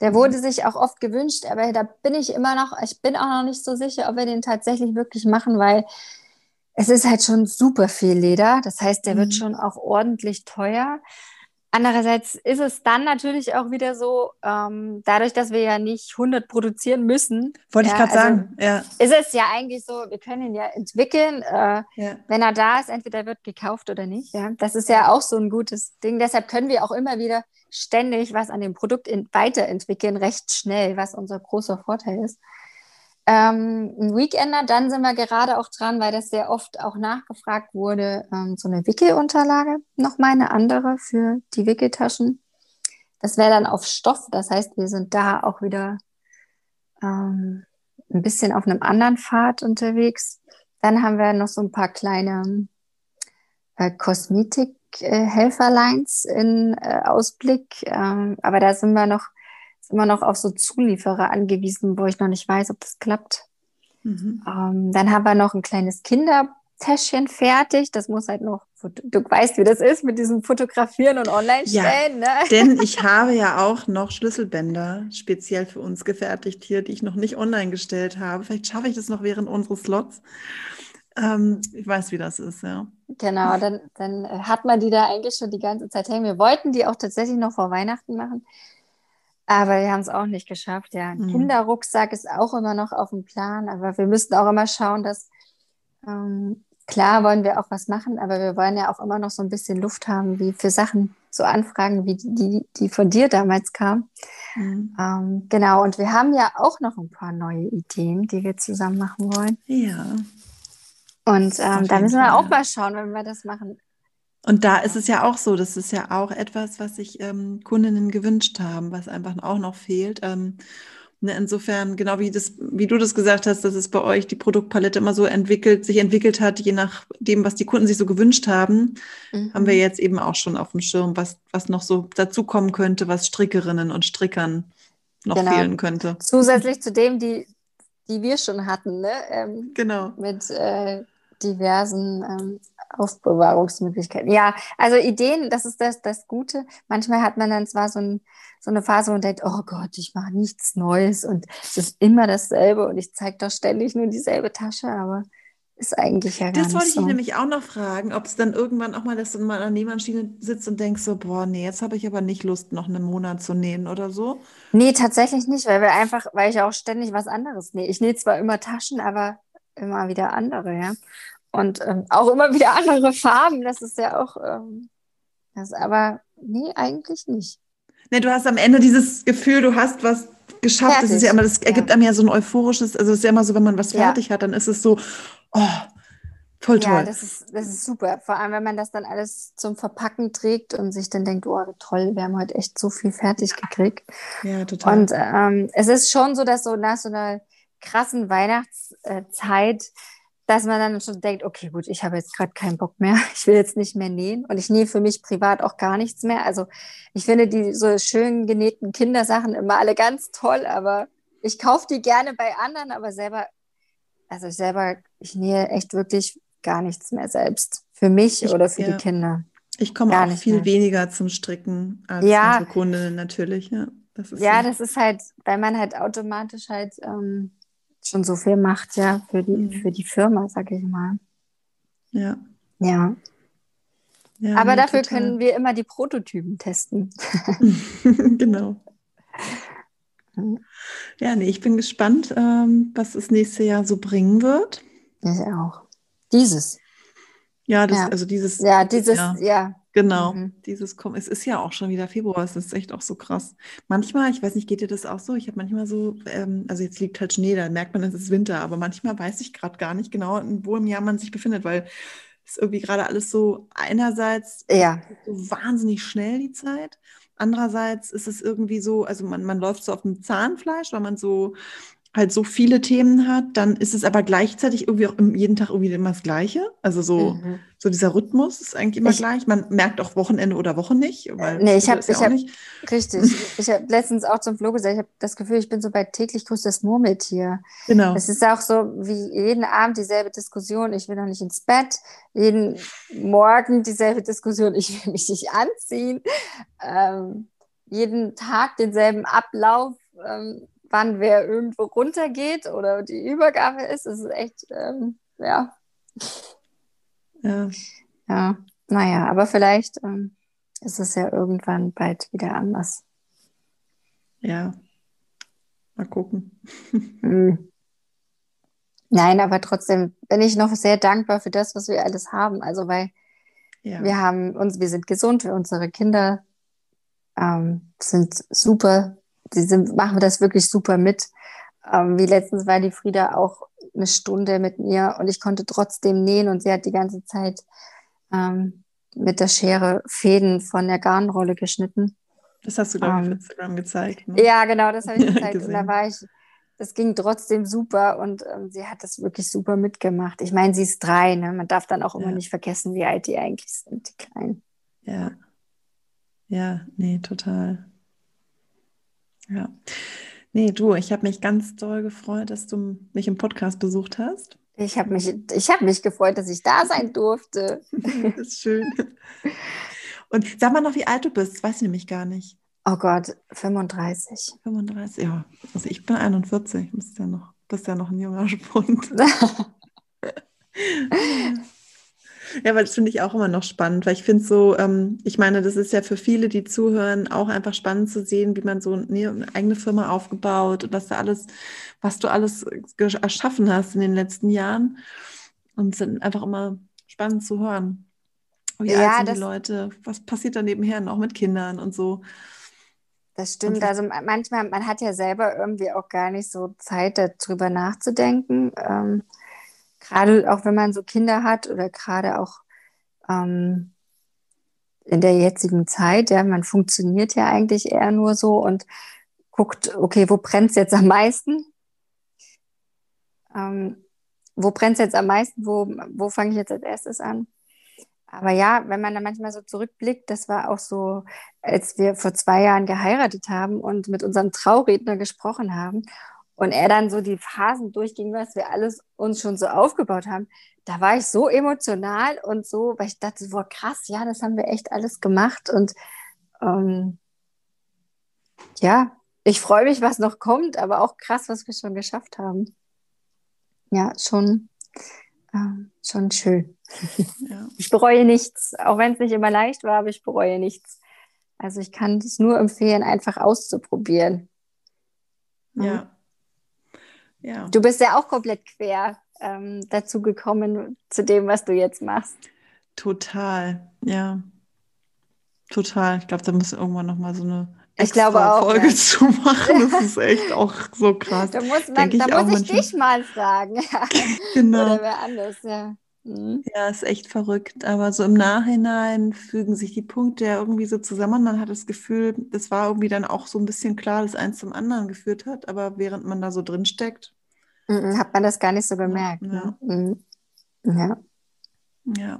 Der mhm. wurde sich auch oft gewünscht, aber da bin ich immer noch, ich bin auch noch nicht so sicher, ob wir den tatsächlich wirklich machen, weil es ist halt schon super viel Leder. Das heißt, der mhm. wird schon auch ordentlich teuer. Andererseits ist es dann natürlich auch wieder so, ähm, dadurch, dass wir ja nicht 100 produzieren müssen. Wollte ja, ich gerade also sagen, ja. Ist es ja eigentlich so, wir können ihn ja entwickeln. Äh, ja. Wenn er da ist, entweder wird gekauft oder nicht. Ja? Das ist ja auch so ein gutes Ding. Deshalb können wir auch immer wieder ständig was an dem Produkt in, weiterentwickeln, recht schnell, was unser großer Vorteil ist. Ähm, ein Weekender, dann sind wir gerade auch dran, weil das sehr oft auch nachgefragt wurde, ähm, so eine Wickelunterlage, nochmal eine andere für die Wickeltaschen. Das wäre dann auf Stoff, das heißt, wir sind da auch wieder ähm, ein bisschen auf einem anderen Pfad unterwegs. Dann haben wir noch so ein paar kleine äh, Kosmetik-Helferlines äh, in äh, Ausblick, ähm, aber da sind wir noch immer noch auf so Zulieferer angewiesen, wo ich noch nicht weiß, ob das klappt. Mhm. Ähm, dann haben wir noch ein kleines Kindertäschchen fertig. Das muss halt noch, du weißt, wie das ist mit diesem Fotografieren und Online-Stellen. Ja, ne? Denn ich habe ja auch noch Schlüsselbänder speziell für uns gefertigt hier, die ich noch nicht online gestellt habe. Vielleicht schaffe ich das noch während unseres Slots. Ähm, ich weiß, wie das ist, ja. Genau, dann, dann hat man die da eigentlich schon die ganze Zeit hängen. Wir wollten die auch tatsächlich noch vor Weihnachten machen. Aber wir haben es auch nicht geschafft. Ja, ein mhm. Kinderrucksack ist auch immer noch auf dem Plan, aber wir müssten auch immer schauen, dass ähm, klar wollen wir auch was machen, aber wir wollen ja auch immer noch so ein bisschen Luft haben, wie für Sachen, so Anfragen, wie die, die, die von dir damals kamen. Mhm. Ähm, genau, und wir haben ja auch noch ein paar neue Ideen, die wir zusammen machen wollen. Ja. Und ähm, da müssen wir Fall. auch mal schauen, wenn wir das machen. Und da ist es ja auch so, das ist ja auch etwas, was sich ähm, Kundinnen gewünscht haben, was einfach auch noch fehlt. Ähm, ne, insofern, genau wie, das, wie du das gesagt hast, dass es bei euch die Produktpalette immer so entwickelt, sich entwickelt hat, je nachdem, was die Kunden sich so gewünscht haben, mhm. haben wir jetzt eben auch schon auf dem Schirm, was, was noch so dazukommen könnte, was Strickerinnen und Strickern noch genau. fehlen könnte. Zusätzlich zu dem, die, die wir schon hatten, ne? Ähm, genau. Mit äh, diversen ähm, Aufbewahrungsmöglichkeiten. Ja, also Ideen, das ist das, das Gute. Manchmal hat man dann zwar so, ein, so eine Phase und denkt, oh Gott, ich mache nichts Neues und es ist immer dasselbe und ich zeige doch ständig nur dieselbe Tasche, aber ist eigentlich ja gar Das wollte ich so. nämlich auch noch fragen, ob es dann irgendwann auch mal, dass du mal an der Nähmaschine sitzt und denkst so, boah, nee, jetzt habe ich aber nicht Lust, noch einen Monat zu nähen oder so. Nee, tatsächlich nicht, weil wir einfach, weil ich auch ständig was anderes nähe. Ich nähe zwar immer Taschen, aber immer wieder andere, ja. Und ähm, auch immer wieder andere Farben. Das ist ja auch, ähm, das aber nee, eigentlich nicht. Nee, du hast am Ende dieses Gefühl, du hast was geschafft. Fertig. Das ist ja immer, das ergibt ja. einem ja so ein euphorisches, also es ist ja immer so, wenn man was fertig ja. hat, dann ist es so, oh, voll toll. Ja, das ist, das ist super. Vor allem, wenn man das dann alles zum Verpacken trägt und sich dann denkt, oh, toll, wir haben heute echt so viel fertig gekriegt. Ja, total. Und ähm, es ist schon so, dass so nach so einer krassen Weihnachtszeit dass man dann schon denkt, okay, gut, ich habe jetzt gerade keinen Bock mehr, ich will jetzt nicht mehr nähen und ich nähe für mich privat auch gar nichts mehr. Also ich finde die so schön genähten Kindersachen immer alle ganz toll, aber ich kaufe die gerne bei anderen, aber selber, also ich selber, ich nähe echt wirklich gar nichts mehr selbst für mich ich, oder für ja. die Kinder. Ich komme gar auch viel mehr. weniger zum Stricken als ja. unsere Kundinnen natürlich, ja. Das ja, so. das ist halt, weil man halt automatisch halt ähm, schon so viel macht, ja, für die, mhm. für die Firma, sag ich mal. Ja. Ja. ja Aber dafür total. können wir immer die Prototypen testen. genau. Ja, nee, ich bin gespannt, ähm, was das nächste Jahr so bringen wird. Ich auch. Dieses. Ja, das, ja. also dieses. Ja, dieses, ja. ja. Genau, mhm. dieses Kommen. Es ist ja auch schon wieder Februar, es ist echt auch so krass. Manchmal, ich weiß nicht, geht dir das auch so? Ich habe manchmal so, ähm, also jetzt liegt halt Schnee, da merkt man, es ist Winter, aber manchmal weiß ich gerade gar nicht genau, wo im Jahr man sich befindet, weil es irgendwie gerade alles so einerseits ja. so wahnsinnig schnell die Zeit. Andererseits ist es irgendwie so, also man, man läuft so auf dem Zahnfleisch, weil man so halt so viele Themen hat, dann ist es aber gleichzeitig irgendwie auch jeden Tag irgendwie immer das Gleiche. Also so, mhm. so dieser Rhythmus ist eigentlich immer ich, gleich. Man merkt auch Wochenende oder Woche nicht. Weil nee, ich habe ja hab, richtig. ich habe letztens auch zum Flo gesagt, ich habe das Gefühl, ich bin so bei täglich grüßt das Murmeltier. Genau. Es ist auch so wie jeden Abend dieselbe Diskussion. Ich will noch nicht ins Bett. Jeden Morgen dieselbe Diskussion. Ich will mich nicht anziehen. Ähm, jeden Tag denselben Ablauf. Ähm, wann wer irgendwo runtergeht oder die Übergabe ist. Es ist echt, ähm, ja. Ja. Ja, naja, aber vielleicht ähm, ist es ja irgendwann bald wieder anders. Ja, mal gucken. Hm. Nein, aber trotzdem bin ich noch sehr dankbar für das, was wir alles haben. Also, weil ja. wir haben uns, wir sind gesund, unsere Kinder ähm, sind super sie sind, machen das wirklich super mit. Ähm, wie letztens war die Frieda auch eine Stunde mit mir und ich konnte trotzdem nähen und sie hat die ganze Zeit ähm, mit der Schere Fäden von der Garnrolle geschnitten. Das hast du, glaube ich, auf ähm, Instagram gezeigt. Ne? Ja, genau, das habe ich gezeigt. und da war ich, das ging trotzdem super und ähm, sie hat das wirklich super mitgemacht. Ich meine, sie ist drei, ne? man darf dann auch immer ja. nicht vergessen, wie alt die eigentlich sind, die Kleinen. Ja. Ja, nee, total. Ja. Nee, du, ich habe mich ganz doll gefreut, dass du mich im Podcast besucht hast. Ich habe mich, hab mich gefreut, dass ich da sein durfte. das ist schön. Und sag mal noch, wie alt du bist. Das weiß ich nämlich gar nicht. Oh Gott, 35. 35, ja. Also ich bin 41. Du bist ja noch, bist ja noch ein junger Spund. Ja, aber das finde ich auch immer noch spannend, weil ich finde so, ähm, ich meine, das ist ja für viele, die zuhören, auch einfach spannend zu sehen, wie man so eine, eine eigene Firma aufgebaut und was da alles, was du alles erschaffen hast in den letzten Jahren. Und es ist einfach immer spannend zu hören. Wie ja, alt sind die Leute? Was passiert da nebenher noch mit Kindern und so? Das stimmt. Also manchmal, man hat ja selber irgendwie auch gar nicht so Zeit, darüber nachzudenken. Ähm, gerade auch wenn man so Kinder hat oder gerade auch ähm, in der jetzigen Zeit, ja, man funktioniert ja eigentlich eher nur so und guckt, okay, wo brennt es jetzt am meisten? Ähm, wo brennt es jetzt am meisten? Wo, wo fange ich jetzt als erstes an? Aber ja, wenn man da manchmal so zurückblickt, das war auch so, als wir vor zwei Jahren geheiratet haben und mit unserem Trauredner gesprochen haben und er dann so die Phasen durchging, was wir alles uns schon so aufgebaut haben, da war ich so emotional und so, weil ich dachte, boah, krass, ja, das haben wir echt alles gemacht und ähm, ja, ich freue mich, was noch kommt, aber auch krass, was wir schon geschafft haben. Ja, schon, äh, schon schön. Ja. Ich bereue nichts, auch wenn es nicht immer leicht war, aber ich bereue nichts. Also ich kann es nur empfehlen, einfach auszuprobieren. Ja, ja. Du bist ja auch komplett quer ähm, dazu gekommen zu dem, was du jetzt machst. Total, ja. Total. Ich glaube, da muss irgendwann nochmal so eine ich glaube auch, Folge ja. zu machen. Das ist echt auch so krass. Da muss, man, da ich muss ich dich mal fragen. genau. Oder wer anders, ja. Mhm. Ja, ist echt verrückt. Aber so im Nachhinein fügen sich die Punkte ja irgendwie so zusammen. Man hat das Gefühl, das war irgendwie dann auch so ein bisschen klar, dass eins zum anderen geführt hat. Aber während man da so drin steckt, hat man das gar nicht so gemerkt. Ja. Ne? Mhm. ja. Ja.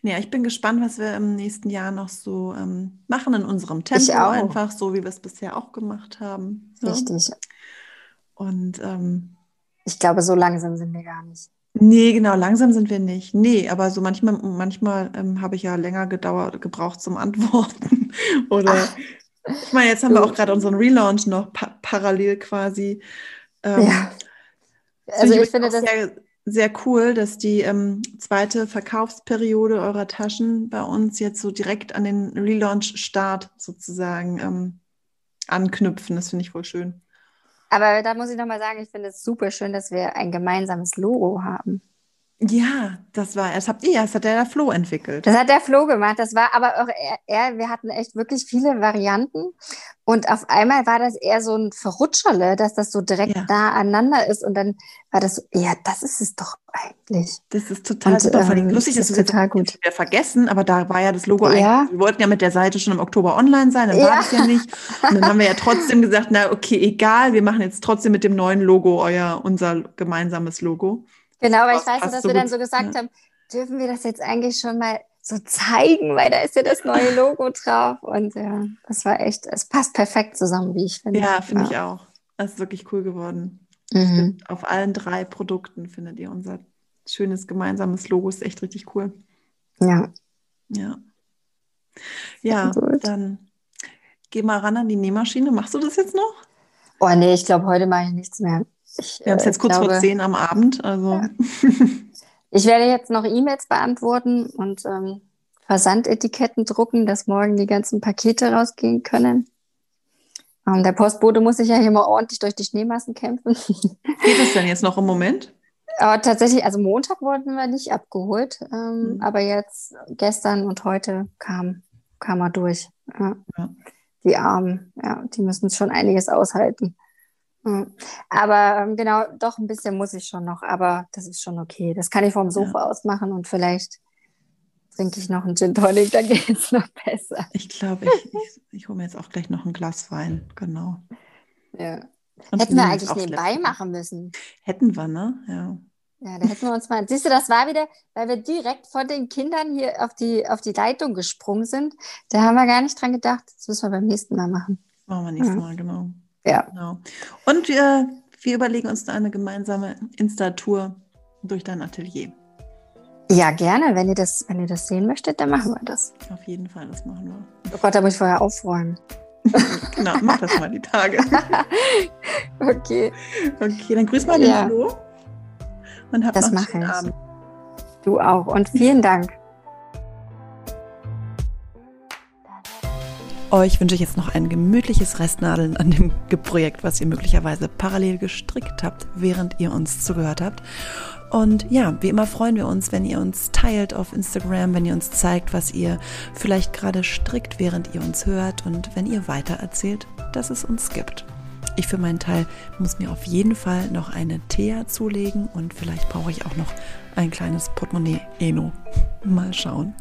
ja, ich bin gespannt, was wir im nächsten Jahr noch so ähm, machen in unserem Tempo. Ich auch. Einfach so, wie wir es bisher auch gemacht haben. So. Richtig. Und ähm, ich glaube, so langsam sind wir gar nicht. Nee, genau, langsam sind wir nicht. Nee, aber so manchmal, manchmal ähm, habe ich ja länger gedauert, gebraucht zum Antworten. Oder Ach, ich meine, jetzt haben wir auch gerade unseren Relaunch noch pa parallel quasi. Ähm, ja. Also ich, ich finde das sehr, sehr cool, dass die ähm, zweite Verkaufsperiode eurer Taschen bei uns jetzt so direkt an den Relaunch-Start sozusagen ähm, anknüpfen. Das finde ich voll schön. Aber da muss ich nochmal sagen, ich finde es super schön, dass wir ein gemeinsames Logo haben. Ja, das war, das habt ihr, das hat der Flo entwickelt. Das hat der Flo gemacht. Das war aber auch er, er, wir hatten echt wirklich viele Varianten. Und auf einmal war das eher so ein Verrutscherle, dass das so direkt ja. nah aneinander ist. Und dann war das so, ja, das ist es doch eigentlich. Das ist total und, super. Ähm, lustig, dass wir total gut. wieder vergessen, aber da war ja das Logo ja. eigentlich. Wir wollten ja mit der Seite schon im Oktober online sein, dann ja. war das ja nicht. Und dann haben wir ja trotzdem gesagt, na okay, egal, wir machen jetzt trotzdem mit dem neuen Logo euer, unser gemeinsames Logo. Genau, weil ich weiß, dass so wir dann so gesagt ja. haben, dürfen wir das jetzt eigentlich schon mal so zeigen, weil da ist ja das neue Logo drauf. Und ja, das war echt, es passt perfekt zusammen, wie ich finde. Ja, finde ja. ich auch. Es ist wirklich cool geworden. Mhm. Auf allen drei Produkten findet ihr unser schönes gemeinsames Logo. Ist echt richtig cool. Ja. Ja. Ja, dann geh mal ran an die Nähmaschine. Machst du das jetzt noch? Oh nee, ich glaube, heute mache ich nichts mehr. Ich, Wir haben es jetzt kurz glaube, vor zehn am Abend. Also. Ja. Ich werde jetzt noch E-Mails beantworten und ähm, Versandetiketten drucken, dass morgen die ganzen Pakete rausgehen können. Ähm, der Postbote muss sich ja hier mal ordentlich durch die Schneemassen kämpfen. Geht es denn jetzt noch im Moment? Aber tatsächlich, also Montag wurden wir nicht abgeholt, ähm, mhm. aber jetzt gestern und heute kam, kam er durch. Ja. Ja. Die Armen, ja, die müssen schon einiges aushalten. Hm. Aber ähm, genau, doch ein bisschen muss ich schon noch, aber das ist schon okay. Das kann ich vom Sofa ja. aus machen und vielleicht trinke ich noch einen Gin Tonic, dann geht es noch besser. Ich glaube, ich, ich, ich hole mir jetzt auch gleich noch ein Glas Wein, genau. Ja. Und hätten wir eigentlich nebenbei machen müssen. Hätten wir, ne? Ja. Ja, da hätten wir uns mal. Siehst du, das war wieder, weil wir direkt von den Kindern hier auf die, auf die Leitung gesprungen sind. Da haben wir gar nicht dran gedacht. Das müssen wir beim nächsten Mal machen. Machen wir nächstes ja. Mal, genau. Ja. Genau. Und wir, wir überlegen uns da eine gemeinsame Insta-Tour durch dein Atelier. Ja, gerne. Wenn ihr, das, wenn ihr das sehen möchtet, dann machen wir das. Auf jeden Fall, das machen wir. Oh Gott, da muss ich vorher aufräumen. genau, mach das mal die Tage. okay. Okay, dann grüß mal den ja. Flo. Und hab das noch einen schönen. Abend. Du auch. Und vielen Dank. Euch wünsche ich jetzt noch ein gemütliches Restnadeln an dem Projekt, was ihr möglicherweise parallel gestrickt habt, während ihr uns zugehört habt. Und ja, wie immer freuen wir uns, wenn ihr uns teilt auf Instagram, wenn ihr uns zeigt, was ihr vielleicht gerade strickt, während ihr uns hört und wenn ihr weiter erzählt, dass es uns gibt. Ich für meinen Teil muss mir auf jeden Fall noch eine Thea zulegen und vielleicht brauche ich auch noch ein kleines Portemonnaie Eno. Mal schauen.